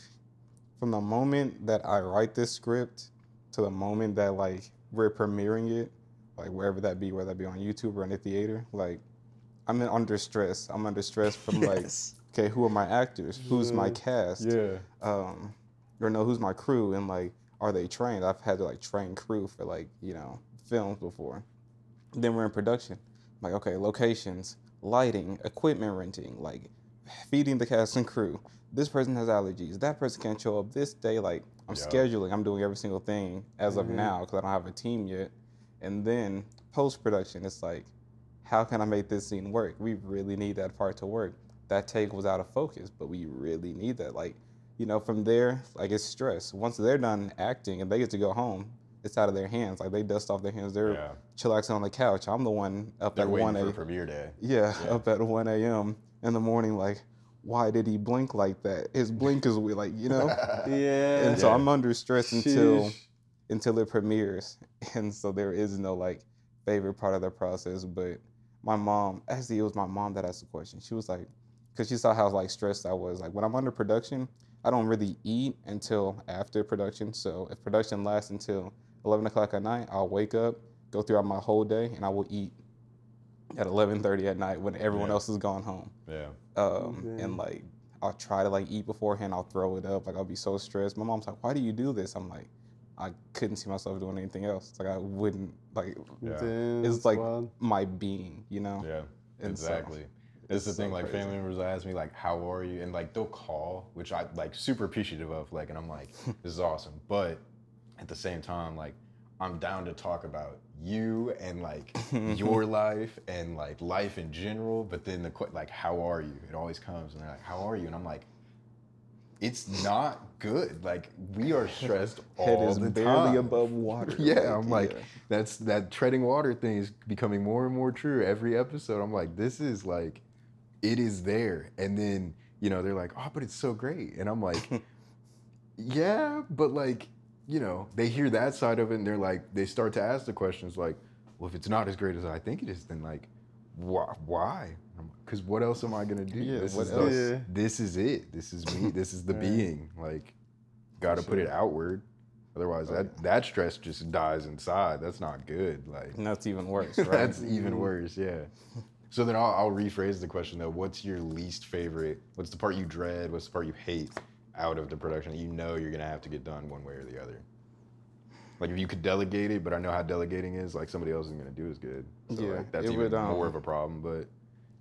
Speaker 8: from the moment that I write this script to the moment that like we're premiering it, like wherever that be, whether that be on YouTube or in the theater, like I'm in under stress. I'm under stress from [LAUGHS] like, okay, who are my actors? Who's my cast? um, or know who's my crew and like are they trained? I've had to like train crew for like you know films before. Then we're in production. Like okay, locations, lighting, equipment renting, like feeding the cast and crew. This person has allergies. That person can't show up this day. Like I'm
Speaker 7: Yeah.
Speaker 8: scheduling. I'm doing every single thing as of mm-hmm. now because I don't have a team yet. And then post production, it's like, how can I make this scene work? We really need that part to work. That take was out of focus, but we really need that. Like, you know, from there, like it's stress. Once they're done acting and they get to go home, it's out of their hands. Like they dust off their hands. They're
Speaker 7: Yeah.
Speaker 8: chillaxing on the couch. I'm the one up
Speaker 7: They're
Speaker 8: at
Speaker 7: waiting
Speaker 8: one
Speaker 7: for
Speaker 8: a
Speaker 7: premiere day.
Speaker 8: yeah,
Speaker 7: Yeah.
Speaker 8: up at 1 a.m. in the morning, like, why did he blink like that? His blink is weird, like, you know? [LAUGHS]
Speaker 6: Yeah.
Speaker 8: and so
Speaker 7: Yeah.
Speaker 8: I'm under stress until until it premieres. [LAUGHS] And so there is no like favorite part of the process. But my mom, actually it was my mom that asked the question. She was like, because she saw how like stressed I was. Like when I'm under production, I don't really eat until after production. So if production lasts until 11 o'clock at night, I'll wake up, go throughout my whole day, and I will eat at 11:30 at night when everyone
Speaker 7: Yeah.
Speaker 8: else has gone home
Speaker 7: Yeah.
Speaker 8: um,
Speaker 6: Okay.
Speaker 8: and like I'll try to like eat beforehand. I'll throw it up. Like I'll be so stressed. My mom's like, "Why do you do this?" I'm like, I couldn't see myself doing anything else. Like I wouldn't like.
Speaker 7: Yeah.
Speaker 6: Damn,
Speaker 8: It's like
Speaker 6: wild.
Speaker 8: my being, you know.
Speaker 7: Yeah,
Speaker 8: And so,
Speaker 7: exactly. That's the
Speaker 8: it's
Speaker 7: thing.
Speaker 8: so
Speaker 7: Like
Speaker 8: crazy.
Speaker 7: family members ask me like, "How are you?" And like they'll call, which I like super appreciative of. Like, and I'm like, [LAUGHS] "This is awesome," but at the same time, like, I'm down to talk about you and like [LAUGHS] your life and like life in general. But then the like, "How are you?" It always comes, and they're like, "How are you?" And I'm like. It's not good. Like we are [LAUGHS] stressed all Head
Speaker 8: is
Speaker 7: the
Speaker 8: barely
Speaker 7: time.
Speaker 8: above [LAUGHS] water.
Speaker 7: Yeah, I'm like,
Speaker 8: yeah.
Speaker 7: that's that treading water thing is becoming more and more true every episode. I'm like, this is like, it is there. And then, you know, they're like, oh, but it's so great. And I'm like, yeah, but like, you know, they hear that side of it and they're like, they start to ask the questions like, well, if it's not as great as I think it is, then like, why? Why? Because what else am I gonna do?
Speaker 8: Yeah,
Speaker 7: this
Speaker 8: what
Speaker 7: is
Speaker 8: else?
Speaker 7: The,
Speaker 6: Yeah.
Speaker 7: this is it. This is me. This is the being. Like, got to put it outward. Otherwise, oh, that that stress just dies inside. That's not good. Like,
Speaker 8: And that's even worse, [LAUGHS] right?
Speaker 7: that's mm-hmm. even worse. Yeah. So then I'll, I'll rephrase the question though. What's your least favorite? What's the part you dread? What's the part you hate out of the production that you know you're gonna have to get done one way or the other? Like if you could delegate it, but I know how delegating is. Like somebody else is gonna do as good. So
Speaker 8: Yeah,
Speaker 7: like, that's even
Speaker 8: would,
Speaker 7: more
Speaker 8: um,
Speaker 7: of a problem. But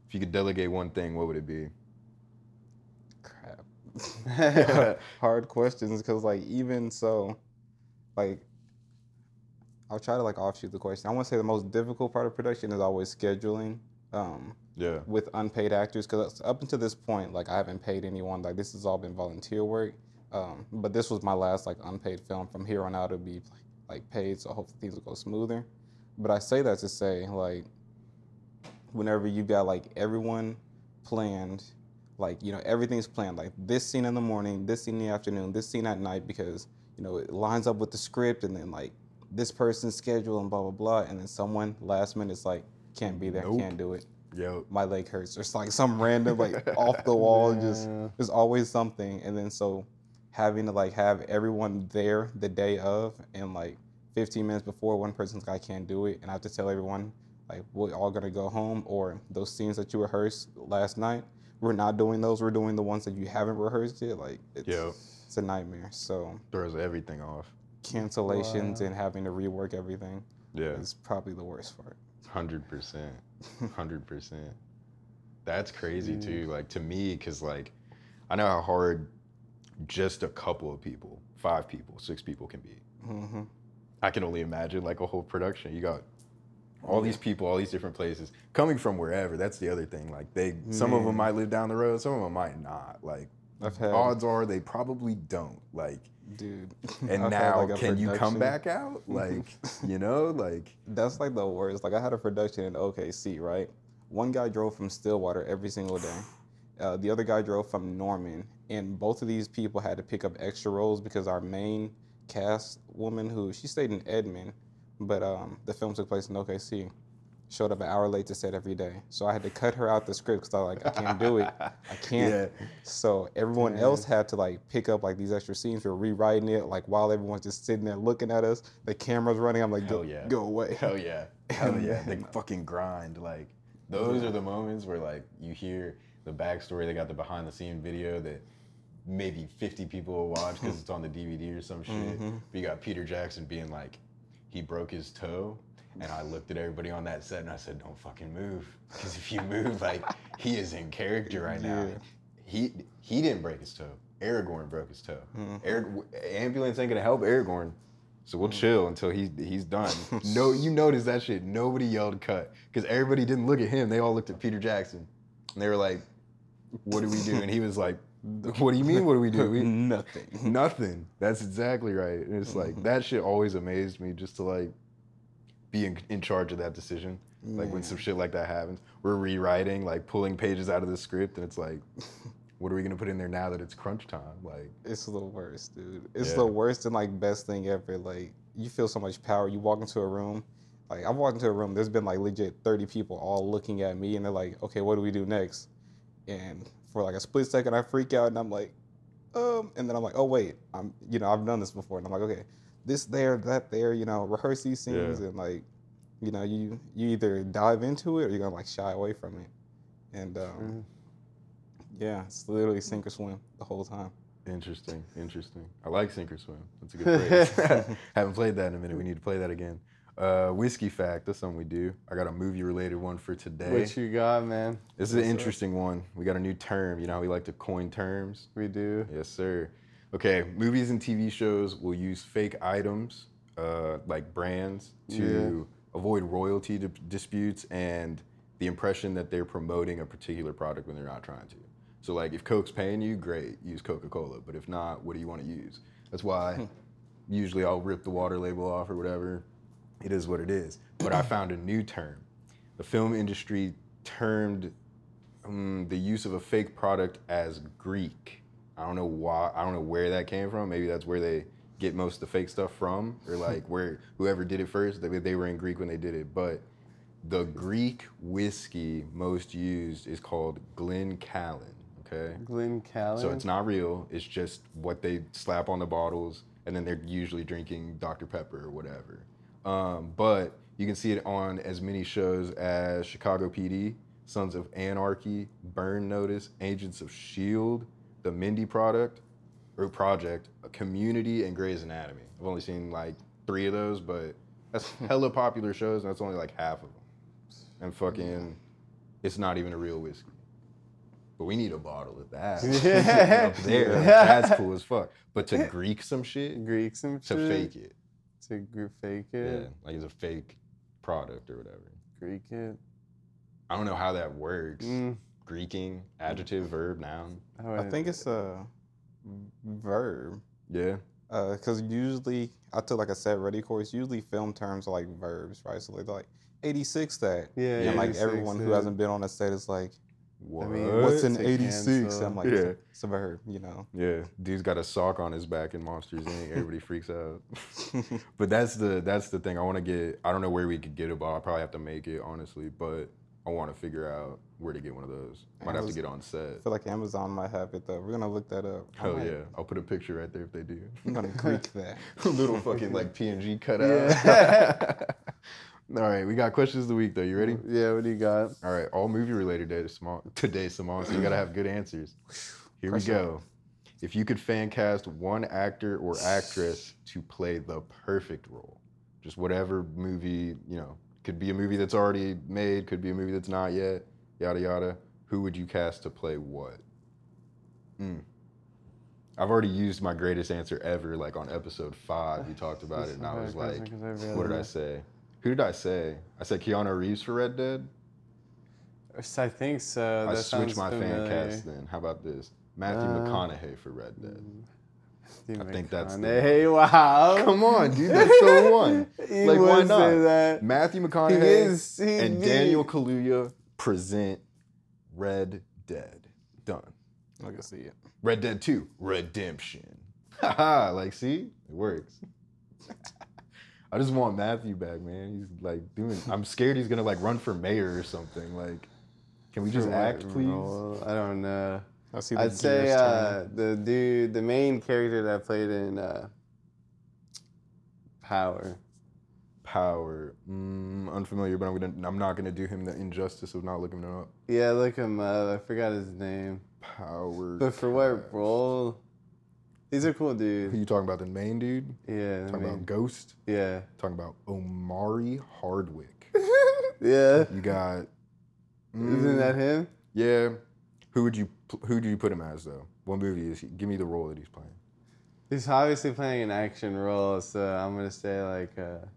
Speaker 7: if you could delegate one thing, what would it be?
Speaker 8: Crap. [LAUGHS] [LAUGHS] Hard questions because like even so, like I'll try to like offshoot the question. I want to say the most difficult part of production is always scheduling. Um,
Speaker 7: Yeah.
Speaker 8: with unpaid actors because up until this point like i haven't paid anyone like this has all been volunteer work um, but this was my last like unpaid film from here on out it'll be like paid so hopefully things will go smoother but i say that to say like whenever you got like everyone planned like you know everything's planned like this scene in the morning this scene in the afternoon this scene at night because you know it lines up with the script and then like this person's schedule and blah blah blah and then someone last minute is like can't be there
Speaker 7: Nope.
Speaker 8: can't do it
Speaker 7: Yo.
Speaker 8: my leg hurts. It's like some random like off the [LAUGHS] wall. Just there's always something, and then so having to like have everyone there the day of, and like 15 minutes before one person's like I can't do it, and I have to tell everyone like we're all gonna go home, or those scenes that you rehearsed last night, we're not doing those. We're doing the ones that you haven't rehearsed yet. Like it's
Speaker 7: Yep.
Speaker 8: it's a nightmare. So
Speaker 7: Throws everything off.
Speaker 8: cancellations
Speaker 6: Wow.
Speaker 8: and having to rework everything
Speaker 7: Yeah.
Speaker 8: is probably the worst part.
Speaker 7: Hundred percent, [LAUGHS] hundred percent. That's crazy too. Like to me, because like I know how hard just a couple of people, five people, six people can be.
Speaker 8: hmm
Speaker 7: I can only imagine like a whole production. You got all these people, all these different places, coming from wherever. That's the other thing. Like they, some of them might live down the road, some of them might not. Like
Speaker 8: I've had
Speaker 7: odds are they probably don't. Like,
Speaker 8: dude.
Speaker 7: and
Speaker 8: I've
Speaker 7: now
Speaker 8: like,
Speaker 7: can you come back out? [LAUGHS] Like, you know, like
Speaker 8: That's like the worst. Like I had a production in OKC, right? One guy drove from Stillwater every single day. Uh, the other guy drove from Norman, and both of these people had to pick up extra roles because our main cast woman, who she stayed in Edmond, but um, the film took place in OKC, showed up an hour late to set every day. So I had to cut her out the script because I was like, I can't do it. I [LAUGHS] can't.
Speaker 7: Yeah.
Speaker 8: So everyone else had to like pick up like these extra scenes. We were rewriting it like while everyone's just sitting there looking at us. The camera's running. I'm like, go,
Speaker 7: yeah.
Speaker 8: go away.
Speaker 7: Hell yeah. Hell yeah. [LAUGHS] The fucking grind. Like those are the moments where like you hear the backstory. They got the behind the scene video that maybe 50 people will watch because it's on the DVD or some shit. Mm-hmm. But you got Peter Jackson being like, he broke his toe. And I looked at everybody on that set and I said, don't fucking move. [LAUGHS] Because if you move, like, he is in character right now. He he didn't break his toe. Aragorn broke his toe.
Speaker 8: Mm-hmm.
Speaker 7: Arag- ambulance ain't gonna help Aragorn. So we'll chill until he he's done. [LAUGHS] no, you notice that shit. Nobody yelled cut because everybody didn't look at him. They all looked at Peter Jackson, and they were like, "What do we do?" And he was like, "What do you mean? What do we do? We, [LAUGHS]
Speaker 8: Nothing.
Speaker 7: Nothing. That's exactly right. And it's like that shit always amazed me just to like be in, in charge of that decision. Like when some shit like that happens, we're rewriting, like pulling pages out of the script, and it's like, [LAUGHS] what are we gonna put in there now that it's crunch time? Like,
Speaker 8: It's the worst, dude. It's
Speaker 7: Yeah.
Speaker 8: the worst and like best thing ever. Like you feel so much power. You walk into a room. Like I've walked into a room. There's been like legit 30 people all looking at me, and they're like, "Okay, what do we do next?" And for like a split second, I freak out, and I'm like, "Um," and then I'm like, "Oh wait, I'm you know I've done this before," and I'm like, "Okay, this there, that there," you know, rehearse these scenes,
Speaker 7: Yeah.
Speaker 8: and like, you know, you you either dive into it or you're gonna like shy away from it, and um,
Speaker 6: Mhm.
Speaker 8: yeah, it's literally sink or swim the whole time.
Speaker 7: interesting, interesting. I like sink or swim. That's a good phrase. [LAUGHS] [LAUGHS] Haven't played that in a minute. We need to play that again. Uh, whiskey fact. That's something we do. I got a movie related one for today.
Speaker 6: What you got, man?
Speaker 7: this is an interesting one. We got a new term. You know how we like to coin terms.
Speaker 6: We do.
Speaker 7: Yes, sir. Okay, movies and TV shows will use fake items, uh, like brands, to avoid royalty di- disputes and the impression that they're promoting a particular product when they're not trying to. So, like, if Coke's paying you, great, use Coca Cola. But if not, what do you want to use? That's why usually I'll rip the water label off or whatever. It is what it is. But I found a new term. The film industry termed um, the use of a fake product as Greek. I don't know why. I don't know where that came from. Maybe that's where they get most of the fake stuff from, or like where whoever did it first, they, they were in Greek when they did it. But the Greek whiskey most used is called Glencairn. Okay.
Speaker 6: Glenn Callan.
Speaker 7: So it's not real. It's just what they slap on the bottles, and then they're usually drinking Dr. Pepper or whatever. Um, but you can see it on as many shows as Chicago PD, Sons of Anarchy, Burn Notice, Agents of Shield, The Mindy Product or Project, a Community, and Grey's Anatomy. I've only seen like three of those, but that's [LAUGHS] hella popular shows, and that's only like half of them. And fucking, it's not even a real whiskey. But we need a bottle of that. [LAUGHS]
Speaker 6: Yeah.
Speaker 7: Up there. That's cool as fuck. But to [LAUGHS] Greek some shit,
Speaker 6: Greek some
Speaker 7: to
Speaker 6: shit.
Speaker 7: fake it.
Speaker 6: To gr- fake
Speaker 7: Yeah.
Speaker 6: it.
Speaker 7: Like it's a fake product or whatever.
Speaker 6: Greek it.
Speaker 7: I don't know how that works.
Speaker 6: Mm,
Speaker 7: Greeking, adjective, verb, noun.
Speaker 8: I think it's a verb.
Speaker 7: Yeah.
Speaker 8: Uh, because usually, I took like a set ready course. Usually, film terms are like verbs, right? So they're like 86 that.
Speaker 6: Yeah,
Speaker 8: And like
Speaker 6: 86
Speaker 8: everyone who hasn't been on a set is like,
Speaker 7: What?
Speaker 6: mean,
Speaker 8: what's an 86?
Speaker 6: cancel.
Speaker 8: I'm like,
Speaker 7: Yeah.
Speaker 8: it's, a, it's a verb, you know?
Speaker 7: Yeah, dude's got a sock on his back in Monsters Inc. Everybody freaks out. [LAUGHS] but that's the that's the thing. I want to get. I don't know where we could get it, but I'll probably have to make it honestly. But I want to figure out where to get one of those. Might have to get on set.
Speaker 8: I feel like Amazon might have it though. We're gonna look that up. I
Speaker 7: Hell
Speaker 8: might-
Speaker 7: yeah! I'll put a picture right there if they do.
Speaker 8: I'm gonna click [LAUGHS] that.
Speaker 7: Little fucking like PNG cutout.
Speaker 6: Yeah. [LAUGHS]
Speaker 7: All right, we got questions of the week though. You ready?
Speaker 6: Yeah, what do you got?
Speaker 7: All right, all movie related today, Simone. Today, Simone. So you gotta have good answers. Here we
Speaker 8: Pressure.
Speaker 7: go. If you could fan cast one actor or actress to play the perfect role, just whatever movie, you know, could be a movie that's already made, could be a movie that's not yet, yada yada. Who would you cast to play what? Mm. I've already used my greatest answer ever, like on episode five. We talked about it, and I was like, what did I say? Who did I say? I said Keanu Reeves for Red Dead.
Speaker 6: I think so.
Speaker 7: I
Speaker 6: that
Speaker 7: switched my fan cast then. How about this? Matthew
Speaker 6: Uh,
Speaker 7: McConaughey for Red Dead.
Speaker 6: Steve
Speaker 7: I think that's the
Speaker 6: McConaughey. wow.
Speaker 7: Come on, dude, that's the [LAUGHS] one.
Speaker 6: He
Speaker 7: like, why
Speaker 6: would
Speaker 7: not?
Speaker 6: say that.
Speaker 7: Matthew McConaughey
Speaker 6: is. He
Speaker 7: and
Speaker 6: be-
Speaker 7: Daniel Kaluuya present Red Dead. Done.
Speaker 8: I can see it.
Speaker 7: Red Dead 2, Redemption. [LAUGHS] Haha, like, see? It works. [LAUGHS] I just want Matthew back, man. He's like doing. I'm scared he's gonna like run for mayor or something. Like, can we just act, please?
Speaker 6: role? I don't know.
Speaker 8: I see the
Speaker 6: I'd say uh, the dude, the main character that I played in uh, Power.
Speaker 7: Power. Mm, unfamiliar, but I'm gonna. I'm not gonna do him the injustice of not looking it up.
Speaker 6: Yeah, look him up. I forgot his name.
Speaker 7: Power.
Speaker 6: But for what role? He's a cool
Speaker 7: Who
Speaker 6: dude.
Speaker 7: you talking about? The main dude?
Speaker 6: Yeah,
Speaker 7: Talking
Speaker 6: mean,
Speaker 7: about Ghost?
Speaker 6: yeah,
Speaker 7: Talking about Omari Hardwick. [LAUGHS]
Speaker 6: yeah.
Speaker 7: You got.
Speaker 6: Isn't
Speaker 7: mm,
Speaker 6: that him?
Speaker 7: Yeah. Who would you pl- who do you put him as though? What movie is he? Give me the role that he's playing.
Speaker 6: He's obviously playing an action role, so I'm gonna say like a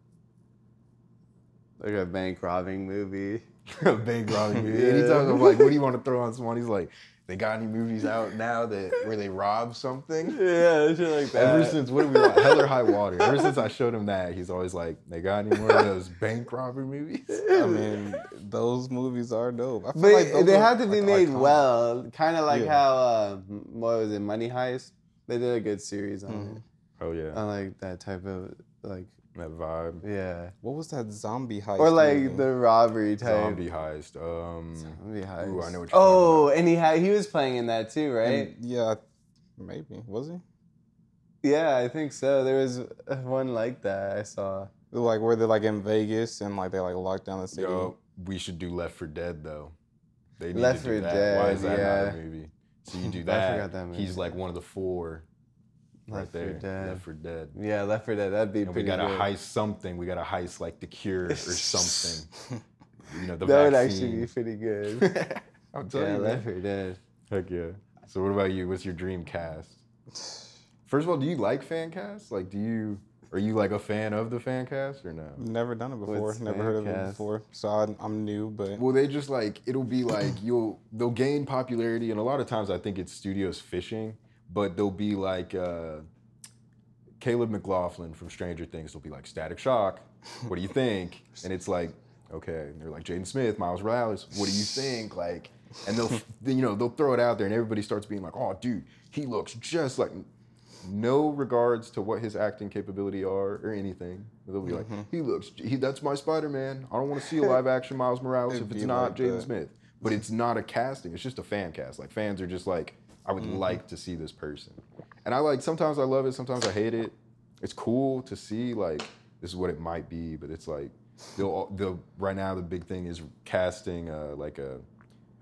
Speaker 6: like a bank robbing movie. [LAUGHS]
Speaker 7: a bank robbing movie.
Speaker 6: Yeah.
Speaker 7: Anytime I'm like, what do you want to throw on someone? He's like, they got any movies out now that where they rob something? [LAUGHS]
Speaker 6: Yeah, shit like that.
Speaker 7: Ever since what do we want? Hell or High Water. Ever since I showed him that, he's always like, they got any more of those bank robber movies? [LAUGHS]
Speaker 8: I mean, those movies are dope. I feel
Speaker 6: But
Speaker 8: like
Speaker 6: they have to be
Speaker 8: like,
Speaker 6: made
Speaker 8: iconic.
Speaker 6: well, kind of like
Speaker 8: Yeah.
Speaker 6: how uh, what was it, Money Heist? They did a good series on
Speaker 8: Mhm.
Speaker 6: it.
Speaker 7: Oh yeah,
Speaker 6: I like that type of like
Speaker 7: that vibe.
Speaker 6: yeah,
Speaker 8: What was that zombie heist?
Speaker 6: or like
Speaker 8: movie?
Speaker 6: the robbery type.
Speaker 7: Zombie heist. Um,
Speaker 6: Zombie heist.
Speaker 7: Ooh, I know what you're
Speaker 6: oh, and he had he was playing in that too, right?
Speaker 8: And- yeah, maybe was he?
Speaker 6: yeah, I think so. There was [LAUGHS] one like that I saw.
Speaker 8: Like where they're like in Vegas and like they like locked down the city.
Speaker 7: yo, we should do Left for Dead though. They need
Speaker 6: Left
Speaker 7: to do
Speaker 6: 4
Speaker 7: that. Why is
Speaker 6: Dead,
Speaker 7: that not a movie? So you [LAUGHS] do that.
Speaker 6: I forgot that movie.
Speaker 7: He's like one of the four. Right
Speaker 6: Left 4
Speaker 7: there.
Speaker 6: Dead.
Speaker 7: Left for Dead.
Speaker 6: Yeah, Left for Dead. That'd be
Speaker 7: And we gotta
Speaker 6: good.
Speaker 7: heist something. We gotta heist like the cure or [LAUGHS] something. you know, the
Speaker 6: that would actually be pretty good. [LAUGHS]
Speaker 7: I'm telling
Speaker 6: yeah,
Speaker 7: you,
Speaker 6: Left for Dead.
Speaker 7: Heck yeah. So what about you? What's your dream cast? First of all, do you like fan casts? Like, do you are you like a fan of the fan cast or no?
Speaker 8: Never done it before.
Speaker 6: What's
Speaker 8: Never heard of it before. So I, I'm new, but
Speaker 7: Well, they just like it'll be like you'll they'll gain popularity, and a lot of times I think it's studios fishing, but they'll be like uh, Caleb McLaughlin from Stranger Things. They'll be like Static Shock. What do you think? and it's like okay, and they're like Jaden Smith, Miles Morales. What do you think? Like, and they'll [LAUGHS] you know they'll throw it out there, and everybody starts being like, oh, dude, he looks just like. No regards to what his acting capability are or anything. They'll be like, he looks, he that's my Spider Man. I don't want to see a [LAUGHS] live action Miles Morales
Speaker 8: It'd
Speaker 7: if it's not
Speaker 8: like
Speaker 7: Jaden. Smith. But it's not a casting. It's just a fan cast. Like fans are just like, I
Speaker 8: Mm-hmm.
Speaker 7: would like to see this person. And I like sometimes I love it, sometimes I hate it. It's cool to see like this is what it might be, but it's like they'll the right now the big thing is casting uh, like a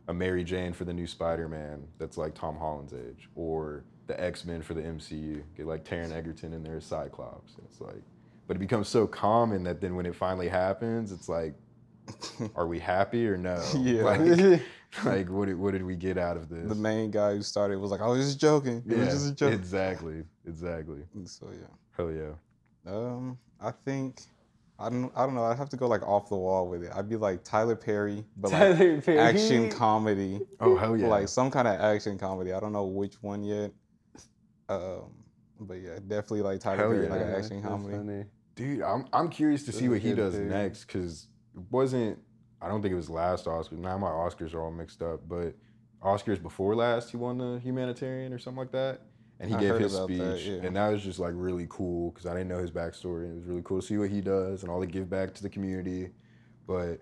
Speaker 7: a Mary Jane for the new Spider-Man that's like Tom Holland's age, or the X-Men for the MCU. Get like Taron Egerton in there as Cyclops. And it's like, but it becomes so common that then when it finally happens, it's like, [LAUGHS] are we happy or no? [LAUGHS]
Speaker 8: Yeah.
Speaker 7: Like, [LAUGHS] like what did what did we get out of this?
Speaker 8: the main guy who started was like, I was just joking. It
Speaker 7: yeah,
Speaker 8: was just a joke.
Speaker 7: exactly, exactly.
Speaker 8: So yeah.
Speaker 7: Hell yeah.
Speaker 8: Um, I think I don't I don't know. I'd have to go like off the wall with it. I'd be like Tyler Perry, but like
Speaker 6: Tyler Perry.
Speaker 8: action comedy.
Speaker 7: Oh hell yeah.
Speaker 8: Like some kind of action comedy. I don't know which one yet. Um, but yeah, definitely like Tyler
Speaker 7: Hell
Speaker 8: Perry,
Speaker 7: yeah.
Speaker 8: like an
Speaker 6: Yeah,
Speaker 8: action
Speaker 6: that's
Speaker 8: comedy.
Speaker 6: funny.
Speaker 7: Dude, I'm I'm curious to see what he does
Speaker 6: too.
Speaker 7: next because it wasn't. I don't think it was last Oscar. Now my Oscars are all mixed up, but Oscars before last, he won the humanitarian or something like that, and he
Speaker 8: I
Speaker 7: gave his speech,
Speaker 8: that, yeah.
Speaker 7: and that was just like really cool because I didn't know his backstory. It was really cool to see what he does and all the give back to the community, but.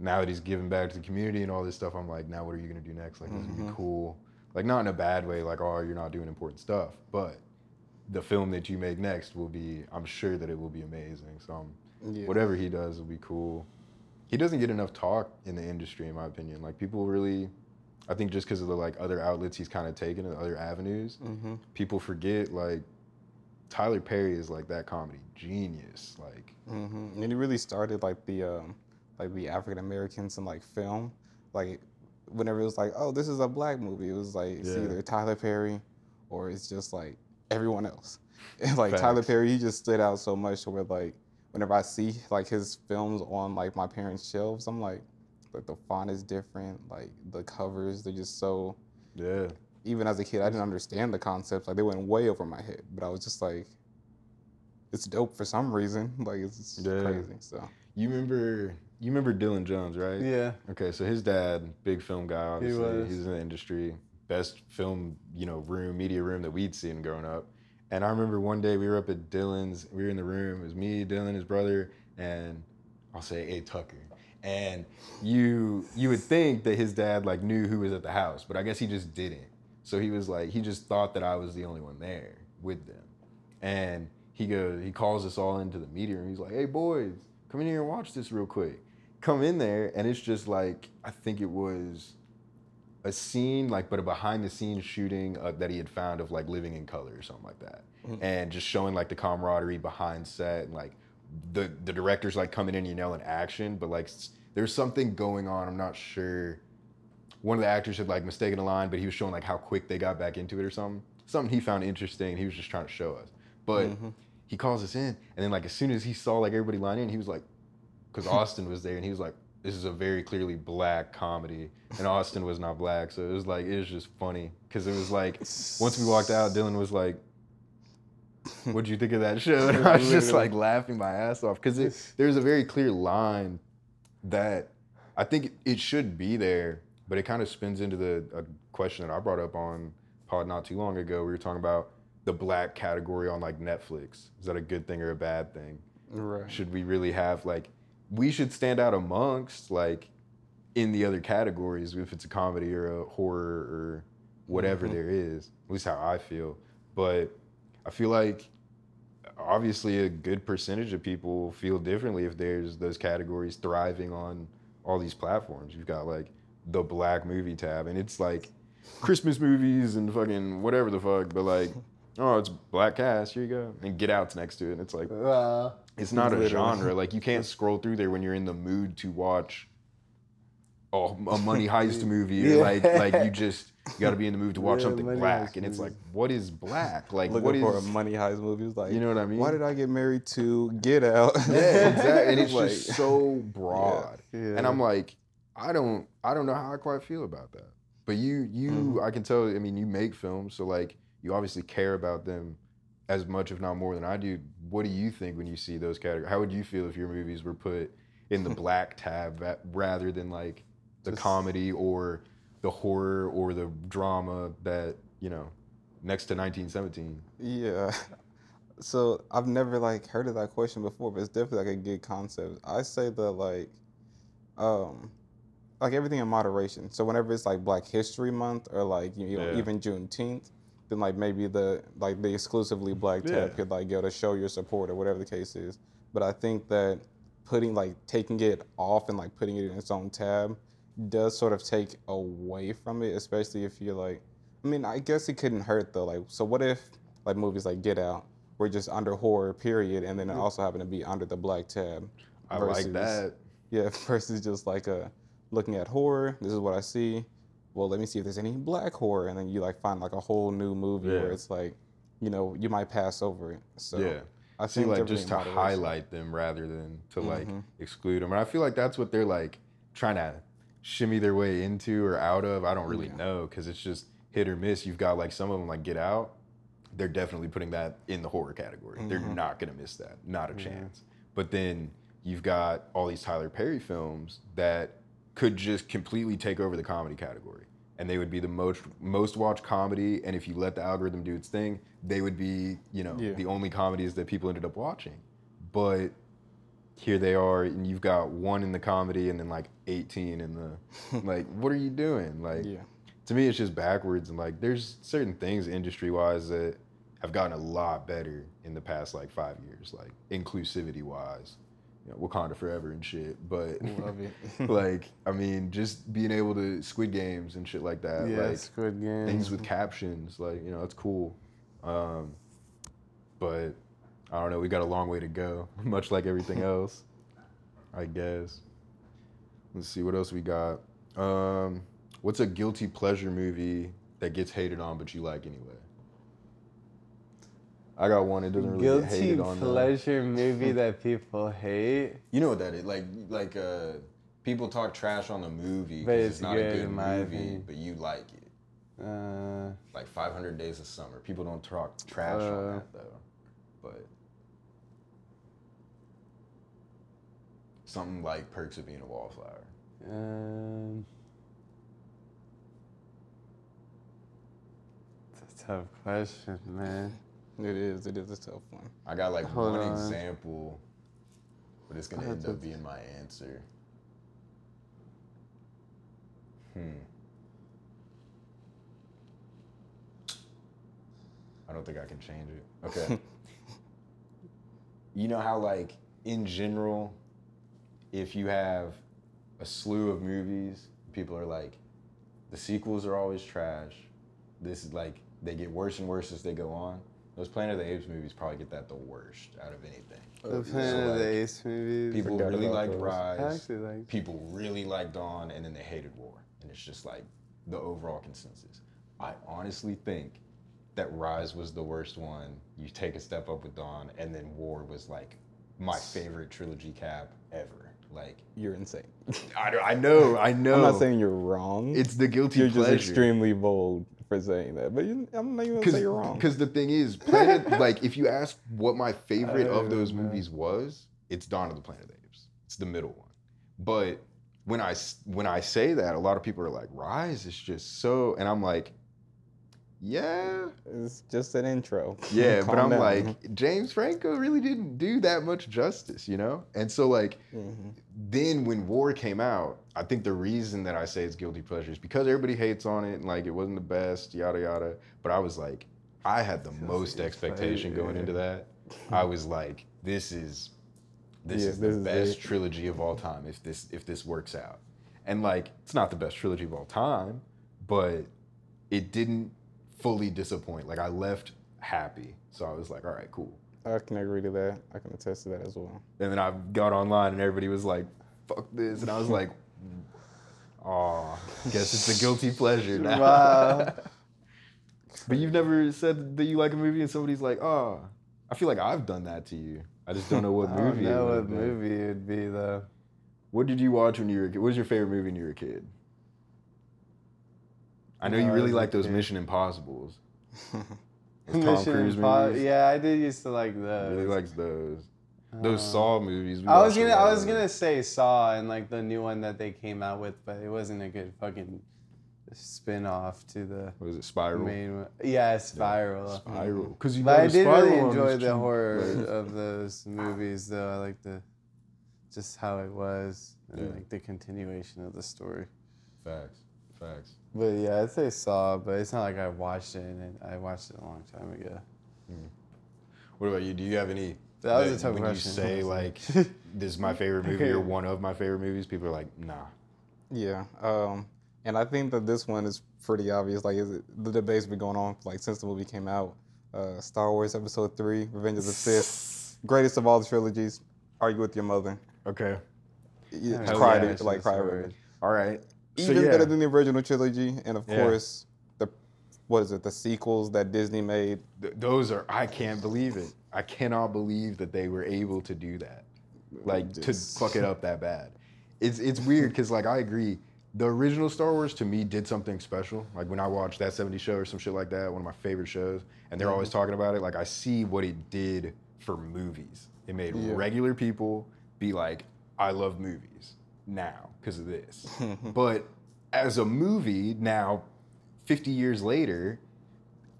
Speaker 7: Now that he's giving back to the community and all this stuff, I'm like, now what are you gonna do next? Like, this would
Speaker 8: Mm-hmm.
Speaker 7: be cool. Like, not in a bad way, like, oh, you're not doing important stuff, but the film that you make next will be i'm sure that it will be amazing so I'm,
Speaker 8: Yeah.
Speaker 7: whatever he does will be cool he doesn't get enough talk in the industry in my opinion like people really i think just because of the like other outlets he's kind of taken and other avenues
Speaker 8: Mm-hmm.
Speaker 7: people forget like tyler perry is like that comedy genius like
Speaker 8: hmm And he really started like the um, like the African Americans in like film. Like whenever it was like, oh, this is a black movie, it was like it's
Speaker 7: Yeah.
Speaker 8: either Tyler Perry or it's just like everyone else. [LAUGHS] And like Tyler Perry, he just stood out so much where like whenever I see like his films on like my parents' shelves, I'm like, like the font is different, like the covers, they're just so
Speaker 7: yeah
Speaker 8: even as a kid, I didn't understand the concepts. Like they went way over my head, but I was just like, it's dope for some reason. [LAUGHS] Like it's just
Speaker 7: Yeah.
Speaker 8: crazy. So
Speaker 7: you remember you remember dylan jones right
Speaker 6: Yeah.
Speaker 7: Okay, so his dad, big film guy, obviously.
Speaker 6: was.
Speaker 7: He's in the industry, best film, you know, room, media room that we'd seen growing up. And I remember one day we were up at Dylan's. We were in the room. It was me, Dylan, his brother, and I'll say A Tucker. And you you would think that his dad like knew who was at the house, but I guess he just didn't. So he was like he just thought that I was the only one there with them. And he goes, he calls us all into the media room. He's like, "Hey boys, come in here and watch this real quick." Come in there, and it's just like I think it was a scene, like but a behind the scenes shooting uh, that he had found of like living in color or something like that, and just showing like the camaraderie behind set and like the the director's like coming in, you know, in action, but like there's something going on. I'm not sure one of the actors had like mistaken a line, but he was showing like how quick they got back into it or something. Something he found interesting. He was just trying to show us. But he calls us in, and then like as soon as he saw like everybody line in, he was like, because [LAUGHS] Austin was there, and he was like, "This is a very clearly black comedy," and Austin was not black, so it was like it was just funny because it was like once we walked out, Dylan was like, "What'd you think of that show?" [LAUGHS] And I was just like laughing my ass off because there's a very clear line that I think it should be there, but it kind of spins into the a question that I brought up on pod not too long ago. We were talking about the black category on like Netflix. Is that a good thing or a bad thing?
Speaker 8: Right.
Speaker 7: Should we really have like we should stand out amongst like in the other categories if it's a comedy or a horror or whatever there is. At least how I feel. But I feel like obviously a good percentage of people feel differently if there's those categories thriving on all these platforms. You've got like the black movie tab and it's like Christmas movies and fucking whatever the fuck, but like, [LAUGHS] oh, it's black cast, here you go. And Get Out's next to it. And it's like
Speaker 6: Uh,
Speaker 7: it's not a genre. Like you can't [LAUGHS] scroll through there when you're in the mood to watch oh, a money [LAUGHS] heist movie. Or
Speaker 6: Yeah.
Speaker 7: like like you just you got to be in the mood to watch
Speaker 6: Yeah,
Speaker 7: something black. And it's like, what is black? Like
Speaker 8: Looking
Speaker 7: what is
Speaker 8: for a money heist movie. It's like,
Speaker 7: You know what I mean?
Speaker 8: Why did I get married to Get Out?
Speaker 7: yeah, exactly. And it's [LAUGHS]
Speaker 8: Like,
Speaker 7: just so broad.
Speaker 6: Yeah.
Speaker 7: And I'm like, I don't I don't know how I quite feel about that. But you you mm-hmm. I can tell. I mean, you make films, so like you obviously care about them as much, if not more, than I do. What do you think when you see those categories? How would you feel if your movies were put in the [LAUGHS] black tab rather than like the
Speaker 8: Just-
Speaker 7: comedy or the horror or the drama that you know next to 1917?
Speaker 8: Yeah. [LAUGHS] So I've never like heard of that question before, but it's definitely like a good concept. I say that like, um, like everything in moderation. So whenever it's like Black History Month or like you know
Speaker 7: Yeah.
Speaker 8: even Juneteenth, then like maybe the like the exclusively Black tab
Speaker 7: Yeah.
Speaker 8: could like go to show your support or whatever the case is. But I think that putting like taking it off and like putting it in its own tab does sort of take away from it, especially if you're like, I mean, I guess it couldn't hurt though. Like, so what if like movies like Get Out were just under horror period, and then it mm. also happened to be under the black tab?
Speaker 7: I like that. [LAUGHS]
Speaker 8: Yeah, versus just like a looking at horror. This is what I see. Well, let me see if there's any black horror, and then you like find like a whole new movie
Speaker 7: Yeah.
Speaker 8: where it's like, you know, you might pass over it. So
Speaker 7: yeah.
Speaker 8: I
Speaker 7: see
Speaker 8: think
Speaker 7: like just to
Speaker 8: moderation.
Speaker 7: highlight them rather than to like
Speaker 8: Mhm.
Speaker 7: exclude them and i feel like that's what they're like trying to shimmy their way into or out of i don't really
Speaker 8: Yeah.
Speaker 7: know because it's just hit or miss you've got like some of them like get out they're definitely putting that in the horror category they're
Speaker 8: Mhm.
Speaker 7: not going to miss that not a chance but then you've got all these tyler perry films that could just completely take over the comedy category and they would be the most most watched comedy and if you let the algorithm do its thing they would be you know
Speaker 8: Yeah.
Speaker 7: the only comedies that people ended up watching but here they are and you've got one in the comedy and then like 18 in the [LAUGHS] like what are you doing like
Speaker 8: Yeah.
Speaker 7: to me it's just backwards and like there's certain things industry wise that have gotten a lot better in the past like five years like inclusivity wise you know, wakanda forever and shit but
Speaker 8: Love it. [LAUGHS]
Speaker 7: like i mean just being able to squid games and shit like that
Speaker 6: yeah,
Speaker 7: like
Speaker 6: Squid Games.
Speaker 7: things with captions like you know it's cool um but i don't know we got a long way to go [LAUGHS] much like everything [LAUGHS] else i guess let's see what else we got um what's a guilty pleasure movie that gets hated on but you like anyway i got one it doesn't really get
Speaker 6: Guilty
Speaker 7: hated on though.
Speaker 6: pleasure [LAUGHS] movie that people hate.
Speaker 7: you know what that is like like uh people talk trash on the movie
Speaker 6: But
Speaker 7: 'cause
Speaker 6: it's
Speaker 7: it's not
Speaker 6: good
Speaker 7: a good movie
Speaker 6: opinion.
Speaker 7: but you like it
Speaker 6: Uh,
Speaker 7: like 500 Days of Summer. People don't talk trash
Speaker 6: Uh.
Speaker 7: on that though, but something like Perks of Being a Wallflower.
Speaker 6: um, it's a tough question, man.
Speaker 8: It is. It is a tough one.
Speaker 7: I got like
Speaker 6: Hold
Speaker 7: one
Speaker 6: on.
Speaker 7: example, but it's gonna
Speaker 6: I
Speaker 7: end up
Speaker 6: to-
Speaker 7: being my answer. Hmm. I don't think I can change it. Okay. [LAUGHS] you know how like in general, if you have a slew of movies, people are like, the sequels are always trash. This is like they get worse and worse as they go on. Those Planet of the Apes movies probably get that the worst out of anything.
Speaker 6: The
Speaker 7: So,
Speaker 6: Planet of the
Speaker 7: like,
Speaker 6: Apes movies.
Speaker 7: People
Speaker 8: Forgot
Speaker 7: really
Speaker 8: about
Speaker 7: liked
Speaker 8: those.
Speaker 7: Rise.
Speaker 6: I actually like.
Speaker 7: People really liked Dawn, and then they hated War, and it's it's just like the overall consensus. I honestly think that Rise was the worst one. You take a step up with Dawn, and then War was like my favorite trilogy cap ever. Like
Speaker 8: You're insane.
Speaker 7: I, don't- I know, I know. [LAUGHS]
Speaker 8: I'm not saying you're wrong.
Speaker 7: it's the guilty
Speaker 8: you're just extremely bold for saying that. But you, I'm not even gonna say you're wrong.
Speaker 7: Because the thing is, Planet, [LAUGHS] like, if you ask what my favorite of oh, those movies was, it's Dawn of the Planet of the Apes. It's the middle one. But when I when I say that, a lot of people are like, Rise is just so, and I'm like, yeah,
Speaker 8: It's just an intro. [LAUGHS]
Speaker 7: yeah. but I'm
Speaker 8: down.
Speaker 7: like, James Franco really didn't do that much justice, you know. And so like,
Speaker 8: Mhm.
Speaker 7: then when War came out, I think the reason that I say it's guilty pleasure is because everybody hates on it and like it wasn't the best, yada yada. But I was like, I had the most expectation going into that. I was like, this is this
Speaker 8: Yeah,
Speaker 7: is the best trilogy of all time if this if this works out. And like, it's not the best trilogy of all time, but it didn't fully disappoint. Like I left happy. So I was like, all right, cool.
Speaker 8: I can agree to that. I can attest to that as well.
Speaker 7: And then I got online and everybody was like, fuck this. And I was like, [LAUGHS] oh, guess it's a guilty pleasure now.
Speaker 6: Wow. [LAUGHS]
Speaker 7: but you've never said that you like a movie and somebody's like, oh, I feel like I've done that to you. I just don't know what [LAUGHS]
Speaker 6: I don't
Speaker 7: movie.
Speaker 6: know what movie it would be though.
Speaker 7: What did you watch when you were a kid? What was your favorite movie when you were a kid? I know you really like those. Mission Impossibles. [LAUGHS] Tom
Speaker 6: Mission
Speaker 7: movies.
Speaker 6: Yeah, I did used to like those.
Speaker 7: Really likes those. Those
Speaker 6: Uh,
Speaker 7: Saw movies.
Speaker 6: I was gonna, I was gonna say Saw and like the new one that they came out with, but it wasn't a good fucking spin off to the
Speaker 7: What was it? Spiral.
Speaker 6: main one. Yeah, Spiral.
Speaker 7: Spiral. Because you
Speaker 6: But I did really enjoy the
Speaker 7: cheap.
Speaker 6: horror [LAUGHS] of those movies, though. I like the just how it was and
Speaker 7: Yeah.
Speaker 6: like the continuation of the story.
Speaker 7: Facts. Facts.
Speaker 6: But yeah, I'd say Saw, but it's not like I watched it and I watched it a long time ago.
Speaker 7: What about you? Do you have any?
Speaker 6: That was a tough
Speaker 7: when
Speaker 6: question,
Speaker 7: you say [LAUGHS] like, [LAUGHS] this is my favorite movie or one of my favorite movies, people are like, nah.
Speaker 8: Yeah, um, and I think that this one is pretty obvious. Like is it, the debate's been going on like since the movie came out. Uh, Star Wars Episode Three: Revenge of the Sith, [LAUGHS] greatest of all the trilogies. Argue with your mother.
Speaker 7: Okay.
Speaker 8: You
Speaker 6: Hell
Speaker 8: cry
Speaker 6: yeah,
Speaker 8: like cry
Speaker 6: so
Speaker 8: over
Speaker 6: weird.
Speaker 8: it.
Speaker 7: All right. So,
Speaker 8: Even
Speaker 7: yeah.
Speaker 8: better than the original trilogy, and of
Speaker 7: Yeah.
Speaker 8: course the what is it? The sequels that Disney made.
Speaker 7: Th- those are I can't believe it. I cannot believe that they were able to do that. Like to fuck it up that bad. It's it's weird because like I agree. The original Star Wars to me did something special. Like when I watched that 70 show or some shit like that, one of my favorite shows, and they're always mm-hmm. talking about it. Like I see what it did for movies. It made
Speaker 8: Yeah.
Speaker 7: regular people be like, I love movies now because of this. [LAUGHS] Mm-hmm. but as a movie now, 50 years later,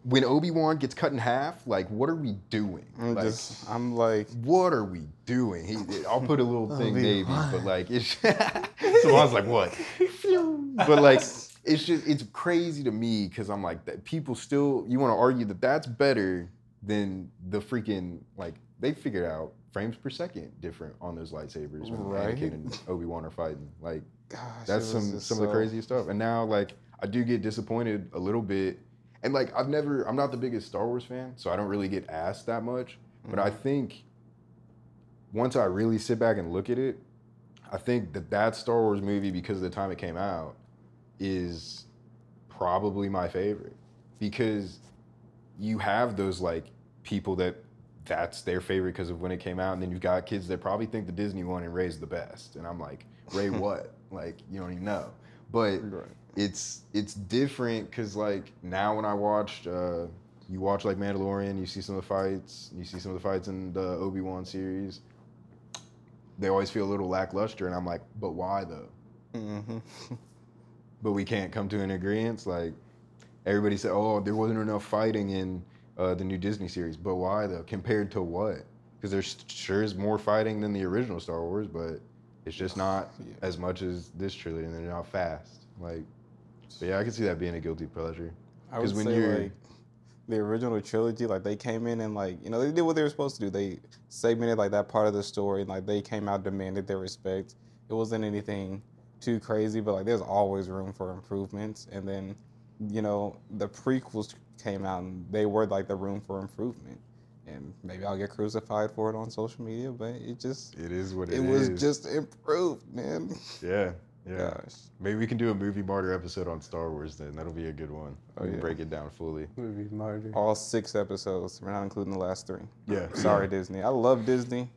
Speaker 7: when Obi Wan gets cut in half, like, what are we doing?
Speaker 8: I'm
Speaker 7: like,
Speaker 8: just I'm like
Speaker 7: what are we doing? He, I'll put a little [LAUGHS] oh, thing, maybe, but like, it's. so I was like, what? [LAUGHS] but like, it's just it's crazy to me because I'm like, that people still you want to argue that that's better than the freaking like they figured out frames per second different on those lightsabers when
Speaker 8: Right.
Speaker 7: Anakin and Obi Wan are fighting. Like,
Speaker 8: gosh,
Speaker 7: that's some some of the craziest stuff. And now like I do get disappointed a little bit. And like I've never I'm not the biggest Star Wars fan, so I don't really get asked that much. But I think once I really sit back and look at it, I think that that Star Wars movie because of the time it came out is probably my favorite because you have those like people that that's their favorite because of when it came out and then you've got kids that probably think the Disney one and Rey's the best and I'm like Rey [LAUGHS] what like you don't even know but
Speaker 8: Right.
Speaker 7: it's it's different because like now when I watched uh, you watch like Mandalorian, you see some of the fights, you see some of the fights in the Obi Wan series. They always feel a little lackluster, and I'm like, but why though?
Speaker 8: Mhm.
Speaker 7: But we can't come to an agreement. Like everybody said, oh, there wasn't enough fighting in uh, the new Disney series, but why though? Compared to what? Because there's sure is more fighting than the original Star Wars, but it's just not
Speaker 8: Yeah.
Speaker 7: as much as this trilogy, and they're not fast. Like, but yeah, I can see that being a guilty pleasure.
Speaker 8: I would
Speaker 7: Because when
Speaker 8: say
Speaker 7: you're
Speaker 8: like the original trilogy, like they came in and like you know they did what they were supposed to do. They segmented like that part of the story, and like they came out demanded their respect. It wasn't anything too crazy, but like there's always room for improvements. And then you know the prequels came out, and they were like the room for improvement. And maybe I'll get crucified for it on social media, but it just
Speaker 7: It is what
Speaker 8: it,
Speaker 7: it
Speaker 8: was just improved, man.
Speaker 7: Yeah, [LAUGHS] Yeah.
Speaker 8: Gosh.
Speaker 7: Maybe we can do a movie martyr episode on Star Wars then. That'll be a good one.
Speaker 8: Oh,
Speaker 7: we can
Speaker 8: yeah.
Speaker 7: break it down fully.
Speaker 6: Movie martyr.
Speaker 8: All six episodes. We're not including the last three.
Speaker 7: Yeah.
Speaker 8: Sorry, Disney. I love Disney.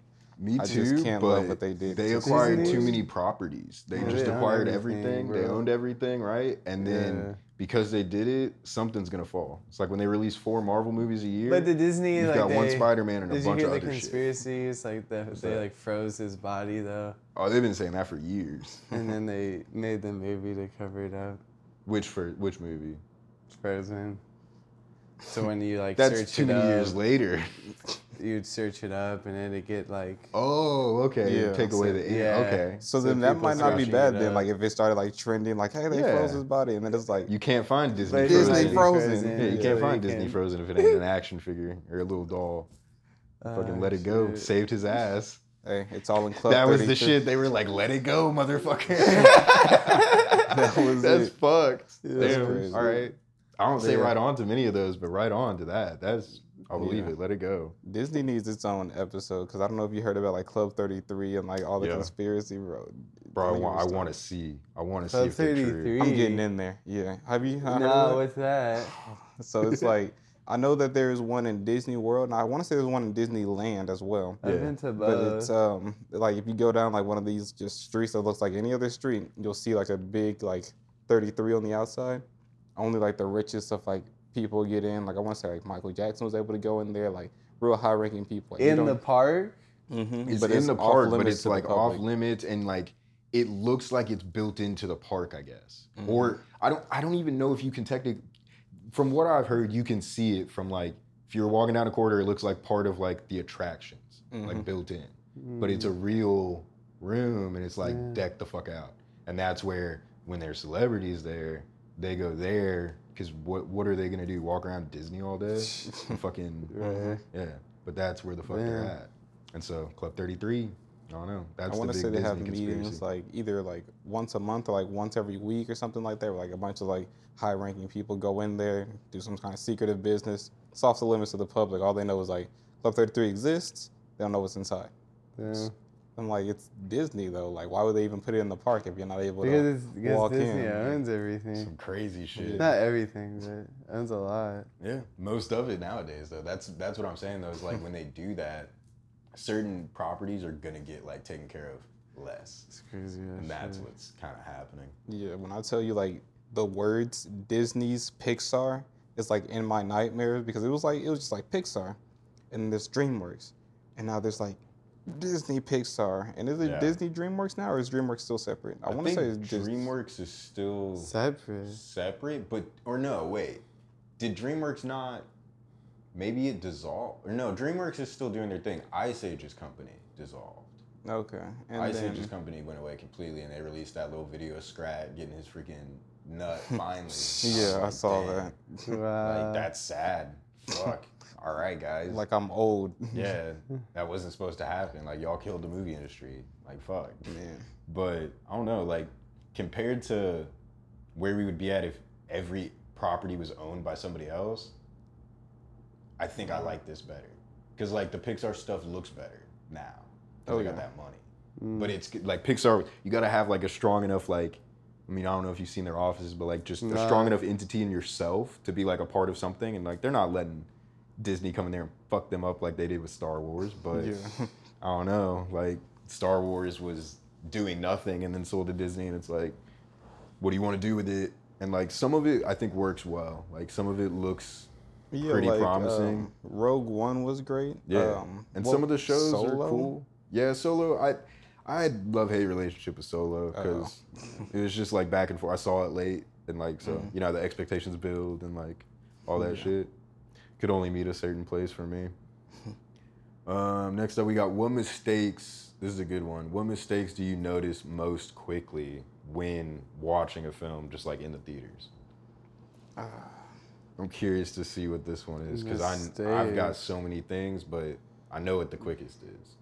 Speaker 7: Me
Speaker 8: I
Speaker 7: too.
Speaker 8: just can't
Speaker 7: but
Speaker 8: love what they did
Speaker 7: They acquired
Speaker 6: Disney.
Speaker 7: too many properties. They
Speaker 6: Yeah,
Speaker 7: just
Speaker 6: they
Speaker 7: acquired
Speaker 6: everything,
Speaker 7: everything. They owned everything, right? And then
Speaker 6: Yeah.
Speaker 7: because they did it, something's gonna fall. It's like when they release four Marvel movies a year.
Speaker 6: But the Disney,
Speaker 7: You've
Speaker 6: like
Speaker 7: got one
Speaker 6: they-
Speaker 7: Spider-Man and a
Speaker 6: Did you
Speaker 7: bunch
Speaker 6: hear
Speaker 7: of
Speaker 6: the
Speaker 7: other shit.
Speaker 6: conspiracies? Like the, they
Speaker 7: that?
Speaker 6: like froze his body though,
Speaker 7: oh, they've been saying that for years. [LAUGHS]
Speaker 6: and then they made the movie to cover it up.
Speaker 7: which for which movie?
Speaker 6: Frozen. So when you like
Speaker 7: That's
Speaker 6: search
Speaker 7: too
Speaker 6: it
Speaker 7: many
Speaker 6: up,
Speaker 7: years later. [LAUGHS]
Speaker 6: you'd search it up, and then it get like
Speaker 7: Oh, okay.
Speaker 8: Yeah.
Speaker 7: Take away
Speaker 6: So-
Speaker 7: the
Speaker 6: yeah.
Speaker 7: okay.
Speaker 8: So,
Speaker 6: So
Speaker 8: then that might not be bad then. Like if it started like trending, like hey, they
Speaker 7: Yeah.
Speaker 8: froze his body, and then it's like
Speaker 7: You can't find Disney
Speaker 6: it's
Speaker 7: Frozen.
Speaker 8: Disney Frozen.
Speaker 7: Yeah, you can't find
Speaker 6: you
Speaker 7: Disney
Speaker 6: can-
Speaker 7: Frozen if it ain't an action figure or a little doll. Fucking
Speaker 6: Ah,
Speaker 7: let it go.
Speaker 6: shit.
Speaker 7: Saved his ass.
Speaker 8: hey, it's all in club.
Speaker 7: that was the shit. They were like, "Let it go, motherfucker." [LAUGHS]
Speaker 8: That was
Speaker 7: That's
Speaker 8: it.
Speaker 7: fucked.
Speaker 8: that's crazy.
Speaker 7: All right. I don't say
Speaker 6: Yeah.
Speaker 7: right on to many of those, but right on to that. That's I'll believe
Speaker 8: Yeah.
Speaker 7: it. Let it go.
Speaker 8: Disney needs its own episode because I don't know if you heard about like Club 33 and like all the
Speaker 7: Yeah.
Speaker 8: conspiracy, bro.
Speaker 7: Bro, I want, I want to see. I want to see
Speaker 6: Club
Speaker 7: if they're true.
Speaker 6: 33.
Speaker 8: I'm getting in there. Yeah. Have you? not heard
Speaker 6: No,
Speaker 8: of
Speaker 6: what's that? [SIGHS]
Speaker 8: So it's like I know that there is one in Disney World, and I want to say there's one in Disneyland as well.
Speaker 6: I've
Speaker 7: Yeah.
Speaker 6: been to both.
Speaker 8: But it's um like if you go down like one of these just streets that looks like any other street, you'll see like a big like 33 on the outside. Only like the richest of like people get in. Like I want to say like Michael Jackson was able to go in there, like real high ranking people. Like,
Speaker 6: in the
Speaker 8: don't-
Speaker 6: park.
Speaker 8: Mhm,
Speaker 7: It's
Speaker 8: but
Speaker 7: in the park, but it's like off limits and like it looks like it's built into the park, I guess.
Speaker 8: Mm-hmm.
Speaker 7: Or I don't I don't even know if you can technically from what I've heard, you can see it from like if you're walking down a corridor, it looks like part of like the attractions,
Speaker 8: Mm-hmm.
Speaker 7: like built in. But it's a real room and it's like
Speaker 6: Yeah.
Speaker 7: decked the fuck out. And that's where when there's celebrities there, they go there because what what are they gonna do? Walk around Disney all day? [LAUGHS] Fucking
Speaker 6: Right.
Speaker 7: yeah. But that's where the fuck they're at. And so Club 33, I don't know. That's
Speaker 8: I want to say they have
Speaker 7: Disney
Speaker 8: meetings
Speaker 7: conspiracy.
Speaker 8: like either like once a month or like once every week or something like that. Where like a bunch of like high ranking people go in there, do some kind of secretive business. It's off the limits to the public. All they know is like Club 33 exists. They don't know what's inside.
Speaker 6: Yeah.
Speaker 8: I'm like, it's Disney though. Like, why would they even put it in the park if you're not able
Speaker 6: Because,
Speaker 8: to
Speaker 6: it's, because
Speaker 8: walk
Speaker 6: Disney
Speaker 8: in?
Speaker 6: owns everything.
Speaker 7: some crazy shit.
Speaker 6: Not everything, but owns a lot.
Speaker 7: Yeah, most of it nowadays though. That's that's what I'm saying though. Is like when they do that, certain properties are gonna get like taken care of less,
Speaker 6: It's crazy.
Speaker 7: and that's
Speaker 6: shit.
Speaker 7: what's kind of happening.
Speaker 8: Yeah, when I tell you like the words Disney's Pixar, it's like in my nightmares because it was like it was just like Pixar, and there's DreamWorks, and now there's like Disney Pixar, and is it
Speaker 7: Yeah.
Speaker 8: Disney DreamWorks now, or is DreamWorks still separate? I, want to say it's Dis-
Speaker 7: DreamWorks is still
Speaker 6: separate.
Speaker 7: separate, but or no, wait, did DreamWorks not? Maybe it dissolved, or no? DreamWorks is still doing their thing. Ice Age's company dissolved.
Speaker 8: Okay, and
Speaker 7: Ice
Speaker 8: then
Speaker 7: Age's company went away completely, and they released that little video of Scrat getting his freaking nut [LAUGHS] finally.
Speaker 8: yeah, I
Speaker 7: was
Speaker 8: saw
Speaker 7: like,
Speaker 8: that.
Speaker 6: Wow.
Speaker 7: Like that's sad. Fuck. All right, guys.
Speaker 8: Like I'm old. [LAUGHS]
Speaker 7: yeah, that wasn't supposed to happen. Like y'all killed the movie industry. Like fuck.
Speaker 8: man.
Speaker 7: But I don't know. Like compared to where we would be at if every property was owned by somebody else, I think I like this better. Cause like the Pixar stuff looks better now.
Speaker 8: Oh,
Speaker 7: they got that money. Mm. But it's like Pixar. You gotta have like a strong enough like. I mean, I don't know if you've seen their offices, but like just a strong enough entity in yourself to be like a part of something, and like they're not letting Disney coming there and fuck them up like they did with Star Wars. But
Speaker 8: Yeah. [LAUGHS]
Speaker 7: I don't know. Like Star Wars was doing nothing and then sold to Disney, and it's like, what do you want to do with it? And like some of it, I think works well. Like some of it looks
Speaker 8: Yeah,
Speaker 7: pretty
Speaker 8: like,
Speaker 7: promising.
Speaker 8: um, Rogue One was great.
Speaker 7: Yeah,
Speaker 8: Um,
Speaker 7: and
Speaker 8: what-
Speaker 7: some of the shows
Speaker 8: Solo?
Speaker 7: are cool. Yeah, Solo. I I had love hate relationship with Solo
Speaker 8: Oh.
Speaker 7: because it was just like back and forth. I saw it late and like so
Speaker 8: Mm-hmm.
Speaker 7: you know the expectations build and like all that shit could only meet a certain place for me. [LAUGHS] um, next up, we got what mistakes. This is a good one. What mistakes do you notice most quickly when watching a film, just like in the theaters? I'm curious to see what this one is because I've got so many things, but I know what the quickest is.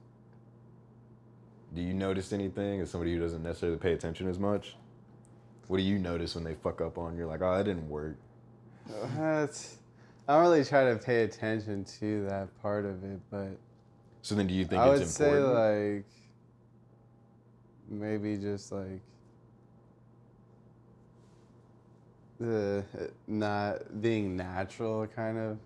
Speaker 7: Do you notice anything as somebody who doesn't necessarily pay attention as much? What do you notice when they fuck up on? You're like, oh, that didn't work.
Speaker 6: That's, I don't really try to pay attention to that part of it, but
Speaker 7: so then, do you think
Speaker 6: I would
Speaker 7: it's important?
Speaker 6: say like maybe just like the not being natural kind of.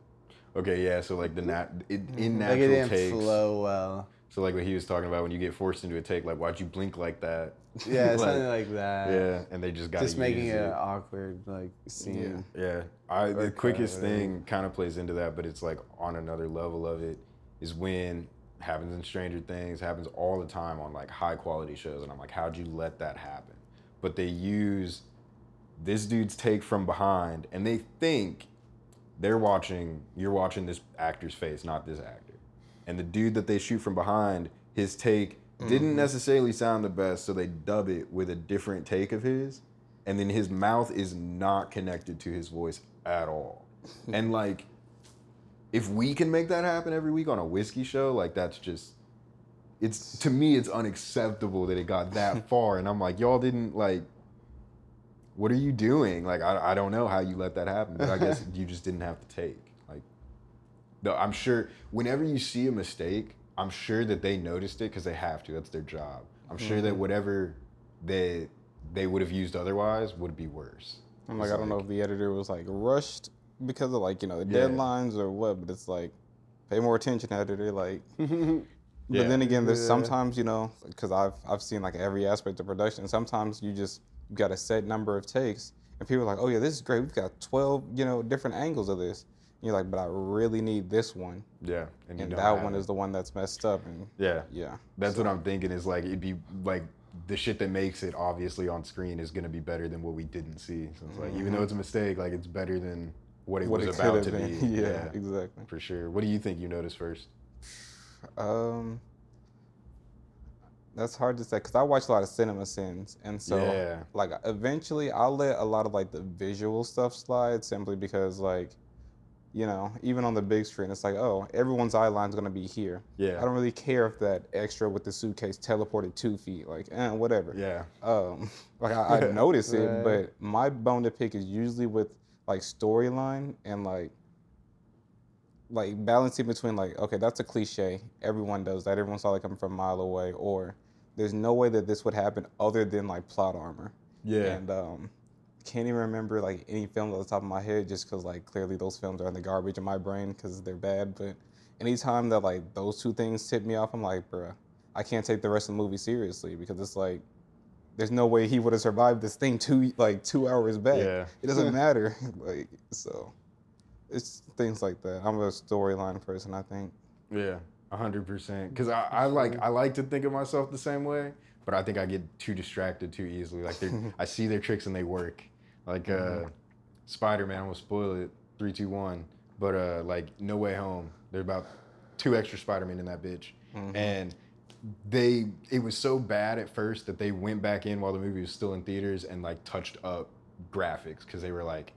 Speaker 7: Okay, yeah. So like the mm-hmm. nat it, mm-hmm. in natural
Speaker 6: like it didn't
Speaker 7: takes.
Speaker 6: flow well.
Speaker 7: So like what he was talking about when you get forced into a take, like why'd you blink like that? [LAUGHS]
Speaker 6: Yeah,
Speaker 7: Like,
Speaker 6: something like that.
Speaker 7: Yeah, and they just got
Speaker 6: Just making it an awkward like scene.
Speaker 7: Yeah, I the quickest thing kind of plays into that, but it's like on another level of it is when happens in Stranger Things, happens all the time on like high quality shows, and I'm like, how'd you let that happen? But they use this dude's take from behind, and they think they're watching, you're watching this actor's face, not this actor, and the dude that they shoot from behind, his take didn't mm-hmm. necessarily sound the best, so they dub it with a different take of his, and then his mouth is not connected to his voice at all. [LAUGHS] and like, if we can make that happen every week on a whiskey show, like that's just, it's to me, it's unacceptable that it got that [LAUGHS] far. And I'm like, y'all didn't like. What are you doing? Like, I, I don't know how you let that happen, but I guess [LAUGHS] you just didn't have to take. Like, no, I'm sure whenever you see a mistake, I'm sure that they noticed it because they have to. That's their job. I'm sure that mm-hmm. whatever they they would have used otherwise would be worse.
Speaker 8: I'm like,
Speaker 7: It's
Speaker 8: I don't know if the editor was like rushed because of like you know the
Speaker 7: Yeah.
Speaker 8: deadlines or what, but it's like, pay more attention, editor. Like, [LAUGHS] but
Speaker 7: Yeah.
Speaker 8: then again, there's sometimes you know because I've I've seen like every aspect of production. Sometimes you just you got a set number of takes, and people are like, oh yeah, this is great. We've got 12 you know different angles of this. You're like, but I really need this one,
Speaker 7: Yeah, and,
Speaker 8: and that one
Speaker 7: it.
Speaker 8: is the one that's messed up. And
Speaker 7: yeah.
Speaker 8: yeah,
Speaker 7: That's what I'm thinking. Is like it'd be like the shit that makes it obviously on screen is gonna be better than what we didn't see. So it's like even though it's a mistake, like it's better than what it
Speaker 8: what
Speaker 7: was
Speaker 8: it
Speaker 7: about to
Speaker 8: have
Speaker 7: be.
Speaker 8: been. [LAUGHS] yeah, exactly.
Speaker 7: for sure. What do you think you noticed first?
Speaker 8: Um, that's hard to say because I watch a lot of CinemaSins, and so
Speaker 7: Yeah.
Speaker 8: like eventually I'll let a lot of like the visual stuff slide simply because like, you know, even on the big screen, it's like oh everyone's eye line's gonna be here.
Speaker 7: Yeah.
Speaker 8: I don't really care if that extra with the suitcase teleported two feet, like eh, whatever.
Speaker 7: Yeah,
Speaker 8: Um, [LAUGHS] like I, I notice it,
Speaker 6: Right.
Speaker 8: but my bone to pick is usually with like storyline and like like balancing between like okay that's a cliche everyone does that everyone saw it coming from a mile away or there's no way that this would happen other than like plot armor
Speaker 7: yeah,
Speaker 8: and um can't even remember like any films off the top of my head just because like clearly those films are in the garbage in my brain because they're bad but anytime that like those two things tip me off i'm like bruh i can't take the rest of the movie seriously because it's like there's no way he would have survived this thing two like two hours back
Speaker 7: Yeah.
Speaker 8: it doesn't [LAUGHS] matter [LAUGHS] like so it's things like that i'm a storyline person i think
Speaker 7: yeah, a hundred percent. Because I, I like I like to think of myself the same way, but I think I get too distracted too easily. Like [LAUGHS] I see their tricks and they work. Like uh, Spider Man, I will spoil it. Three, two, one. But uh, like No Way Home, there's about two extra Spider Man in that bitch, and they it was so bad at first that they went back in while the movie was still in theaters and like touched up graphics because they were like,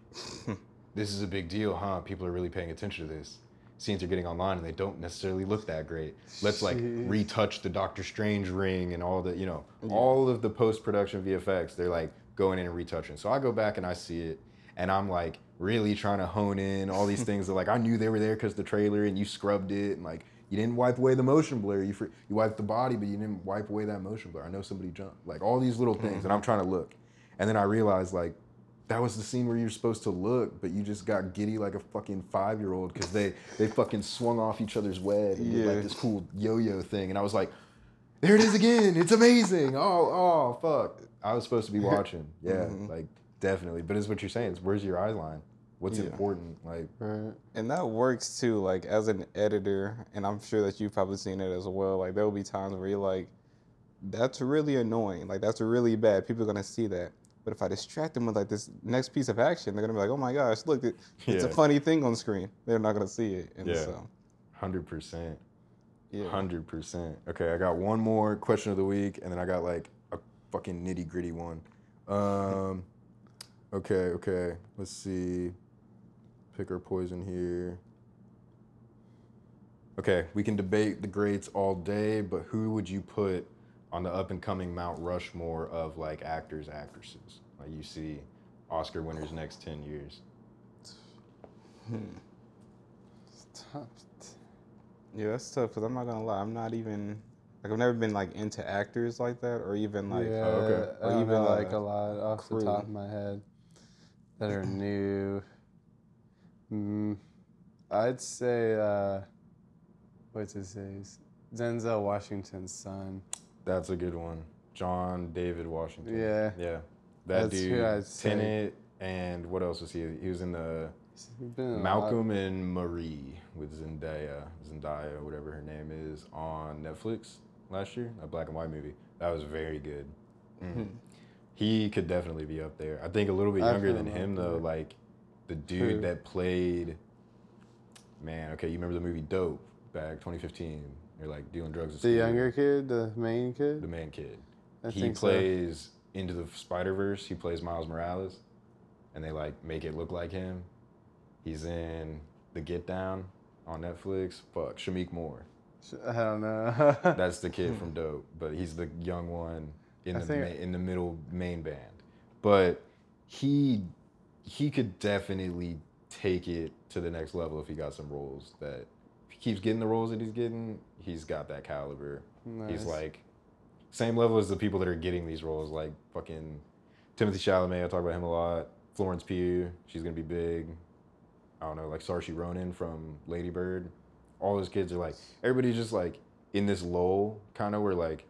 Speaker 7: [LAUGHS] this is a big deal, huh? People are really paying attention to this. Scenes are getting online and they don't necessarily look that great. Let's like
Speaker 6: Jeez.
Speaker 7: retouch the Doctor Strange ring and all the, you know, all of the post production VFX. They're like going in and retouching. So I go back and I see it and I'm like really trying to hone in all these [LAUGHS] things that like I knew they were there because the trailer and you scrubbed it and like you didn't wipe away the motion blur. You fr- you wiped the body, but you didn't wipe away that motion blur. I know somebody jumped. Like all these little things, and mm. I'm trying to look, and then I realized like that was the scene where you're supposed to look, but you just got giddy like a fucking five year old because they they fucking swung off each other's web and did like this cool yo yo thing, and I was like, there it is again. It's amazing. Oh oh fuck. I was supposed to be [LAUGHS] watching. Yeah, mm-hmm. like definitely. But it's what you're saying. It's where's your eye line? What's
Speaker 8: Yeah.
Speaker 7: important? Like
Speaker 6: Right.
Speaker 8: and that works too like as an editor and i'm sure that you've probably seen it as well like there will be times where you're like that's really annoying like that's really bad people are going to see that but if i distract them with like this next piece of action they're going to be like oh my gosh look it, it's a funny thing on screen they're not going to see it and
Speaker 7: Yeah. hundred percent.
Speaker 8: yeah
Speaker 7: Hundred percent. Okay, I got one more question of the week, and then I got like a fucking nitty gritty one. Um, okay, okay. Let's see. Pick our poison here. Okay, we can debate the greats all day, but who would you put on the up and coming Mount Rushmore of like actors, actresses? Like you see Oscar winners next ten years. Hmm.
Speaker 6: It's Tough.
Speaker 8: yeah that's tough because i'm not to lie i'm not even like i've never been like into actors like that or even like
Speaker 6: yeah,
Speaker 7: okay.
Speaker 6: I
Speaker 8: Or
Speaker 6: don't
Speaker 8: even,
Speaker 6: know, like a lot off
Speaker 8: crew.
Speaker 6: the top of my head. that are new. Mm, I'd say, uh, what's his name? Denzel Washington's son.
Speaker 7: That's a good one. John David Washington.
Speaker 6: Yeah.
Speaker 7: Yeah. That
Speaker 6: That's who
Speaker 7: dude.
Speaker 6: I'd say.
Speaker 7: Tenet and what else was he? He was in the
Speaker 6: been in a lot-
Speaker 7: Malcolm and Marie with Zendaya, Zendaya, whatever her name is, on Netflix last year. A black and white movie. That was very good. Mm. He could definitely be up there. I think a little bit
Speaker 6: I
Speaker 7: younger than
Speaker 6: him
Speaker 7: though. Like the dude
Speaker 6: Who?
Speaker 7: that played. Man, okay, you remember the movie Dope back 2015? You're like dealing drugs.
Speaker 6: The
Speaker 7: school.
Speaker 6: younger kid, the main kid.
Speaker 7: the main kid.
Speaker 6: I
Speaker 7: he
Speaker 6: think so.
Speaker 7: plays into the Spider Verse. He plays Miles Morales, and they like make it look like him. He's in The Get Down on Netflix. Fuck, Shameik Moore.
Speaker 6: I don't know.
Speaker 7: That's the kid from Dope, but he's the young one in
Speaker 6: I
Speaker 7: the ma- in the middle main band. But he he could definitely take it to the next level if he got some roles that if he keeps getting the roles that he's getting, he's got that caliber. He's like same level as the people that are getting these roles, like fucking Timothée Chalamet. I talk about him a lot. Florence Pugh, she's gonna be big. I don't know, like Saoirse Ronan from Lady Bird. All those kids are like everybody's just like in this lull, kind of where like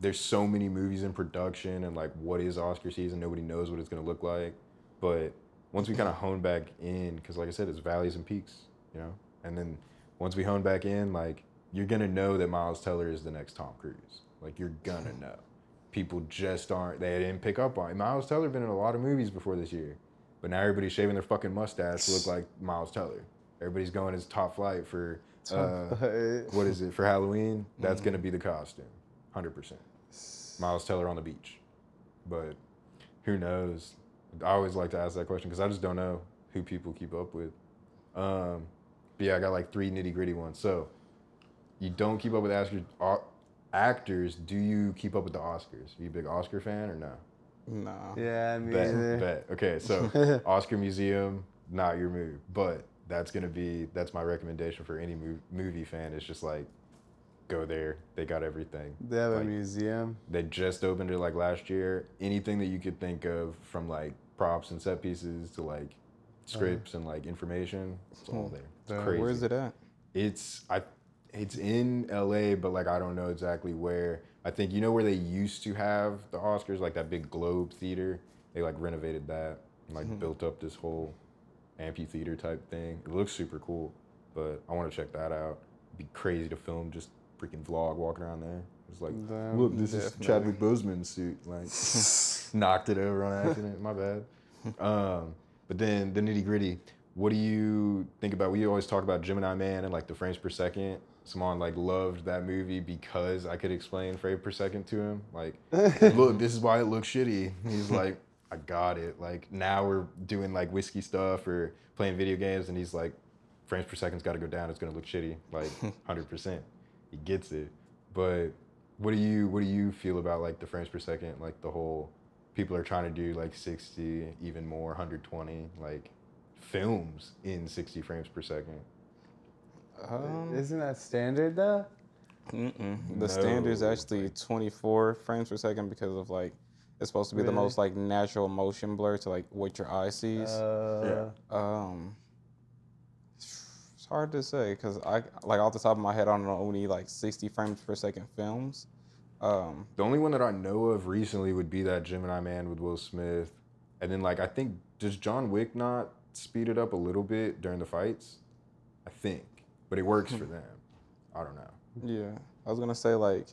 Speaker 7: there's so many movies in production and like what is Oscar season? Nobody knows what it's gonna look like. But once we kind of hone back in, because like I said, it's valleys and peaks, you know. And then once we hone back in, like you're gonna know that Miles Teller is the next Tom Cruise. Like you're gonna [LAUGHS] know. People just aren't. They didn't pick up on it. Miles Teller been in a lot of movies before this year, but now everybody's shaving their fucking mustache to look like Miles Teller. Everybody's going as top flight for uh, what is it for Halloween? That's gonna be the costume, hundred percent. Miles Teller on the beach, but who knows? I always like to ask that question because I just don't know who people keep up with. Um, but yeah, I got like three nitty gritty ones. So you don't keep up with Oscars. Actors, do you keep up with the Oscars? Are you a big Oscar fan or no?
Speaker 8: No.
Speaker 6: yeah, me
Speaker 7: Bet,
Speaker 6: either.
Speaker 7: bet. Okay, so [LAUGHS] Oscar Museum, not your move, but that's gonna be that's my recommendation for any mov- movie fan. It's just like go there. They got everything.
Speaker 6: They have a museum.
Speaker 7: They just opened it like last year. Anything that you could think of from like props and set pieces to like scripts uh-huh. and like information, it's all hmm. there. It's
Speaker 6: Uh,
Speaker 7: crazy.
Speaker 8: Where's it at?
Speaker 7: It's I it's in LA, but like I don't know exactly where. I think you know where they used to have the Oscars, like that big Globe Theater. They like renovated that and like mm-hmm. built up this whole amphitheater type thing. It looks super cool, but I want to check that out. It'd be crazy to film just freaking vlog walking around there. It's like,
Speaker 6: Damn,
Speaker 7: look, this is. Chadwick Boseman's suit. Like, [LAUGHS] knocked it over on accident. My bad. [LAUGHS] Um, but then the nitty gritty. What do you think about? We always talk about Gemini Man and like the frames per second. Someone like loved that movie because I could explain frame per second to him. Like, [LAUGHS] look, this is why it looks shitty. He's like, I got it. Like now we're doing like whiskey stuff or playing video games, and he's like, frames per second's got to go down. It's gonna look shitty. Like, [LAUGHS] hundred percent. He gets it. But what do you what do you feel about like the frames per second? Like the whole people are trying to do like 60, even more, 120, like films in 60 frames per second.
Speaker 8: Um,
Speaker 6: Isn't that standard though?
Speaker 8: Mm-mm. The standard is actually 24 frames per second because of like it's supposed to be the most like natural motion blur to like what your eye sees.
Speaker 6: Uh,
Speaker 8: um, it's hard to say because I like off the top of my head I don't know any like 60 frames per second films. Um,
Speaker 7: The only one that I know of recently would be that Gemini Man with Will Smith. And then like I think does John Wick not speed it up a little bit during the fights? I think. But it works for them. I don't know.
Speaker 8: Yeah, I was gonna say like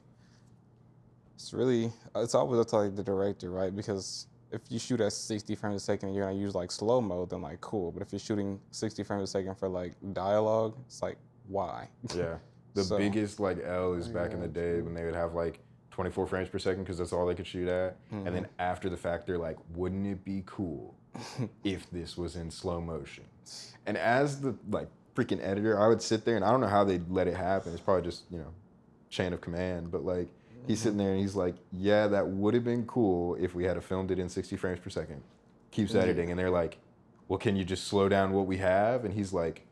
Speaker 8: it's really it's always up to like the director, right? Because if you shoot at 60 frames a second and you're gonna use like slow mo, then like cool. But if you're shooting 60 frames a second for like dialogue, it's like why? [LAUGHS]
Speaker 7: Yeah. The
Speaker 8: So-
Speaker 7: biggest like L is back in the day when they would have like 24 frames per second because that's all they could shoot at. And then mm-hmm. after the fact, they're like, wouldn't it be cool [LAUGHS] if this was in slow motion? And as the like freaking editor, I would sit there and I don't know how they let it happen. It's probably just, you know, chain of command. But like he's sitting there and he's like, yeah, that would have been cool if we had have filmed it in 60 frames per second. Keeps mm-hmm. editing. And they're like, well, can you just slow down what we have? And he's like,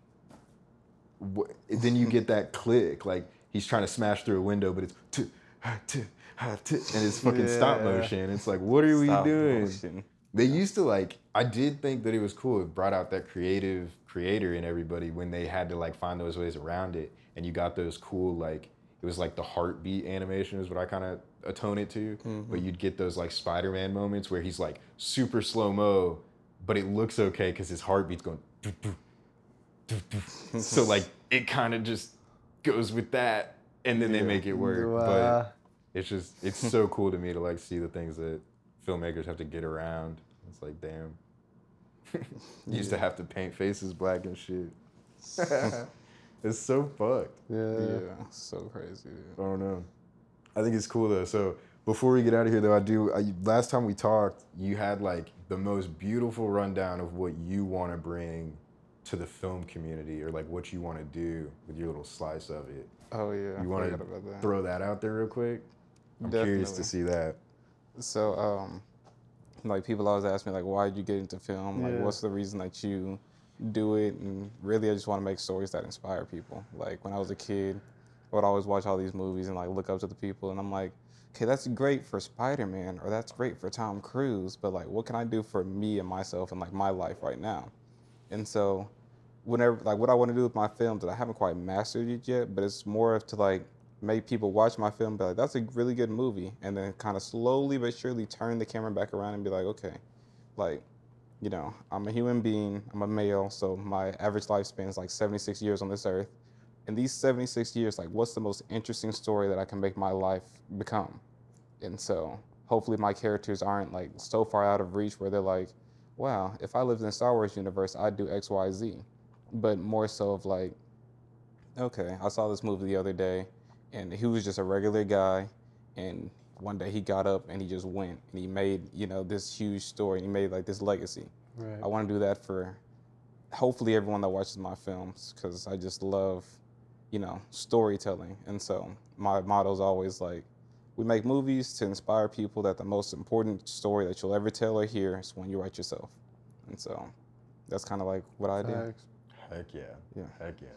Speaker 7: wh- then you get that [LAUGHS] click like he's trying to smash through a window but it's t- ha- t- ha- t- and it's fucking stop motion it's like what are we doing
Speaker 8: motion.
Speaker 7: They used to like. I did think that it was cool. It brought out that creative creator in everybody when they had to like find those ways around it, and you got those cool like. It was like the heartbeat animation is what I kind of atone it to. Mm-hmm. But you'd get those like Spider-Man moments where he's like super slow mo, but it looks okay because his heartbeat's going. doo, doo, doo, doo. [LAUGHS] so like it kind of just goes with that, and then they make it work.
Speaker 6: Wow.
Speaker 7: But it's just it's so [LAUGHS] cool to me to like see the things that filmmakers have to get around. It's like damn. [LAUGHS] Used to have to paint faces black and shit. It's so fucked.
Speaker 6: Yeah.
Speaker 8: Yeah, so crazy. dude.
Speaker 7: I don't know. I think it's cool though. So before we get out of here though, I do. I, last time we talked, you had like the most beautiful rundown of what you want to bring to the film community, or like what you want to do with your little slice of it.
Speaker 8: Oh yeah,
Speaker 7: You want to throw that out there real quick? I'm curious to see that.
Speaker 8: So, um, like people always ask me like, why did you get into film? Like,
Speaker 6: Yeah.
Speaker 8: what's the reason that you do it? And really, I just want to make stories that inspire people. Like when I was a kid, I would always watch all these movies and like look up to the people, and I'm like, okay, that's great for Spider-Man or that's great for Tom Cruise, but like, what can I do for me and myself and like my life right now? And so, whenever like what I want to do with my films that I haven't quite mastered it yet, but it's more of to like make people watch my film, be like, that's a really good movie, and then kind of slowly but surely turn the camera back around and be like, okay, like, you know, I'm a human being, I'm a male, so my average lifespan is like 76 years on this earth. In these 76 years, like, what's the most interesting story that I can make my life become? And so, hopefully, my characters aren't like so far out of reach where they're like, wow, if I lived in the Star Wars universe, I'd do X, Y, Z. But more so of like, okay, I saw this movie the other day, and he was just a regular guy, and one day he got up and he just went and he made you know this huge story and he made like this legacy.
Speaker 6: Right.
Speaker 8: I want to do that for hopefully everyone that watches my films because I just love you know storytelling, and so my motto is always like. We make movies to inspire people that the most important story that you'll ever tell or hear is when you write yourself. And so that's kind of like what I do.
Speaker 7: Heck yeah.
Speaker 8: Yeah.
Speaker 7: Heck yeah.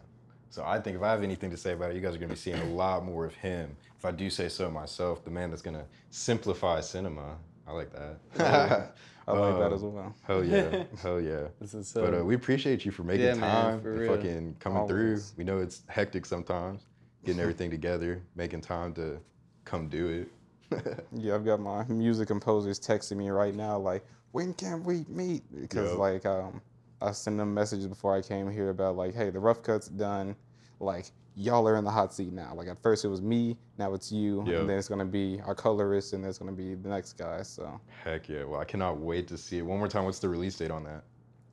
Speaker 7: So I think if I have anything to say about it, you guys are going to be seeing a lot more of him. If I do say so myself, the man that's going to simplify cinema. I like that. [LAUGHS]
Speaker 8: I like that
Speaker 7: Um,
Speaker 8: as well.
Speaker 7: Hell yeah. [LAUGHS] Hell yeah.
Speaker 6: This is
Speaker 7: But
Speaker 6: so.
Speaker 7: uh, we appreciate you for making
Speaker 6: Yeah, man,
Speaker 7: time,
Speaker 6: for
Speaker 7: fucking coming through. We know it's hectic sometimes, getting everything [LAUGHS] together, making time to come do it.
Speaker 8: Yeah, I've got my music composers texting me right now, like, when can we meet? Because
Speaker 7: Yup.
Speaker 8: like, um, I sent them messages before I came here about like, hey, the rough cut's done. Like, y'all are in the hot seat now. Like at first it was me, now it's you,
Speaker 7: Yup.
Speaker 8: and then it's gonna be our colorist, and there's gonna be the next guy. So,
Speaker 7: Heck yeah. Well, I cannot wait to see it. One more time, what's the release date on that?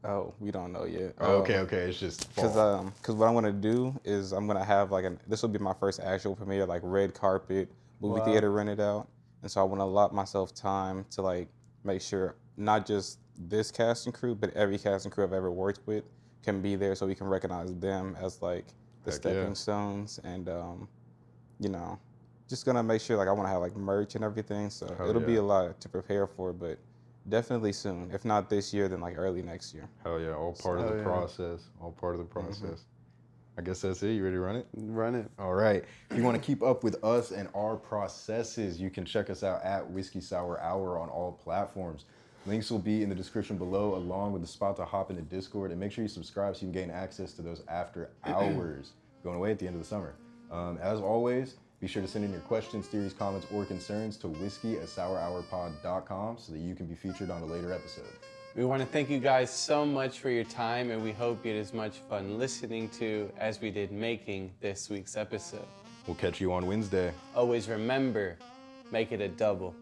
Speaker 8: oh, we don't know yet.
Speaker 7: Oh, okay, okay. It's just
Speaker 8: Cause um, cause what I'm gonna do is I'm gonna have like an this will be my first actual premiere, like red carpet, movie
Speaker 6: Wow.
Speaker 8: theater rented out, and so I want to allot myself time to like make sure not just this cast and crew, but every cast and crew I've ever worked with can be there, so we can recognize them as like the
Speaker 7: Heck yeah.
Speaker 8: stepping stones, and um, you know, just gonna make sure like I want to have like merch and everything, so
Speaker 7: Hell
Speaker 8: it'll be a lot to prepare for, but definitely soon. If not this year, then like early next year.
Speaker 7: Hell yeah. All part of the
Speaker 6: yeah.
Speaker 7: process. All part of the process. I guess that's it. You ready to run it?
Speaker 6: Run it.
Speaker 7: All right. If you want to keep up with us and our processes, you can check us out at Whiskey Sour Hour on all platforms. Links will be in the description below, along with the spot to hop into Discord. And make sure you subscribe so you can gain access to those after [CLEARS THROAT] hours going away at the end of the summer. Um, as always, be sure to send in your questions, theories, comments, or concerns to whiskey at sourhourpod.com so that you can be featured on a later episode.
Speaker 6: We want to thank you guys so much for your time, and we hope you had as much fun listening to as we did making this week's episode.
Speaker 7: We'll catch you on Wednesday.
Speaker 6: Always remember, make it a double.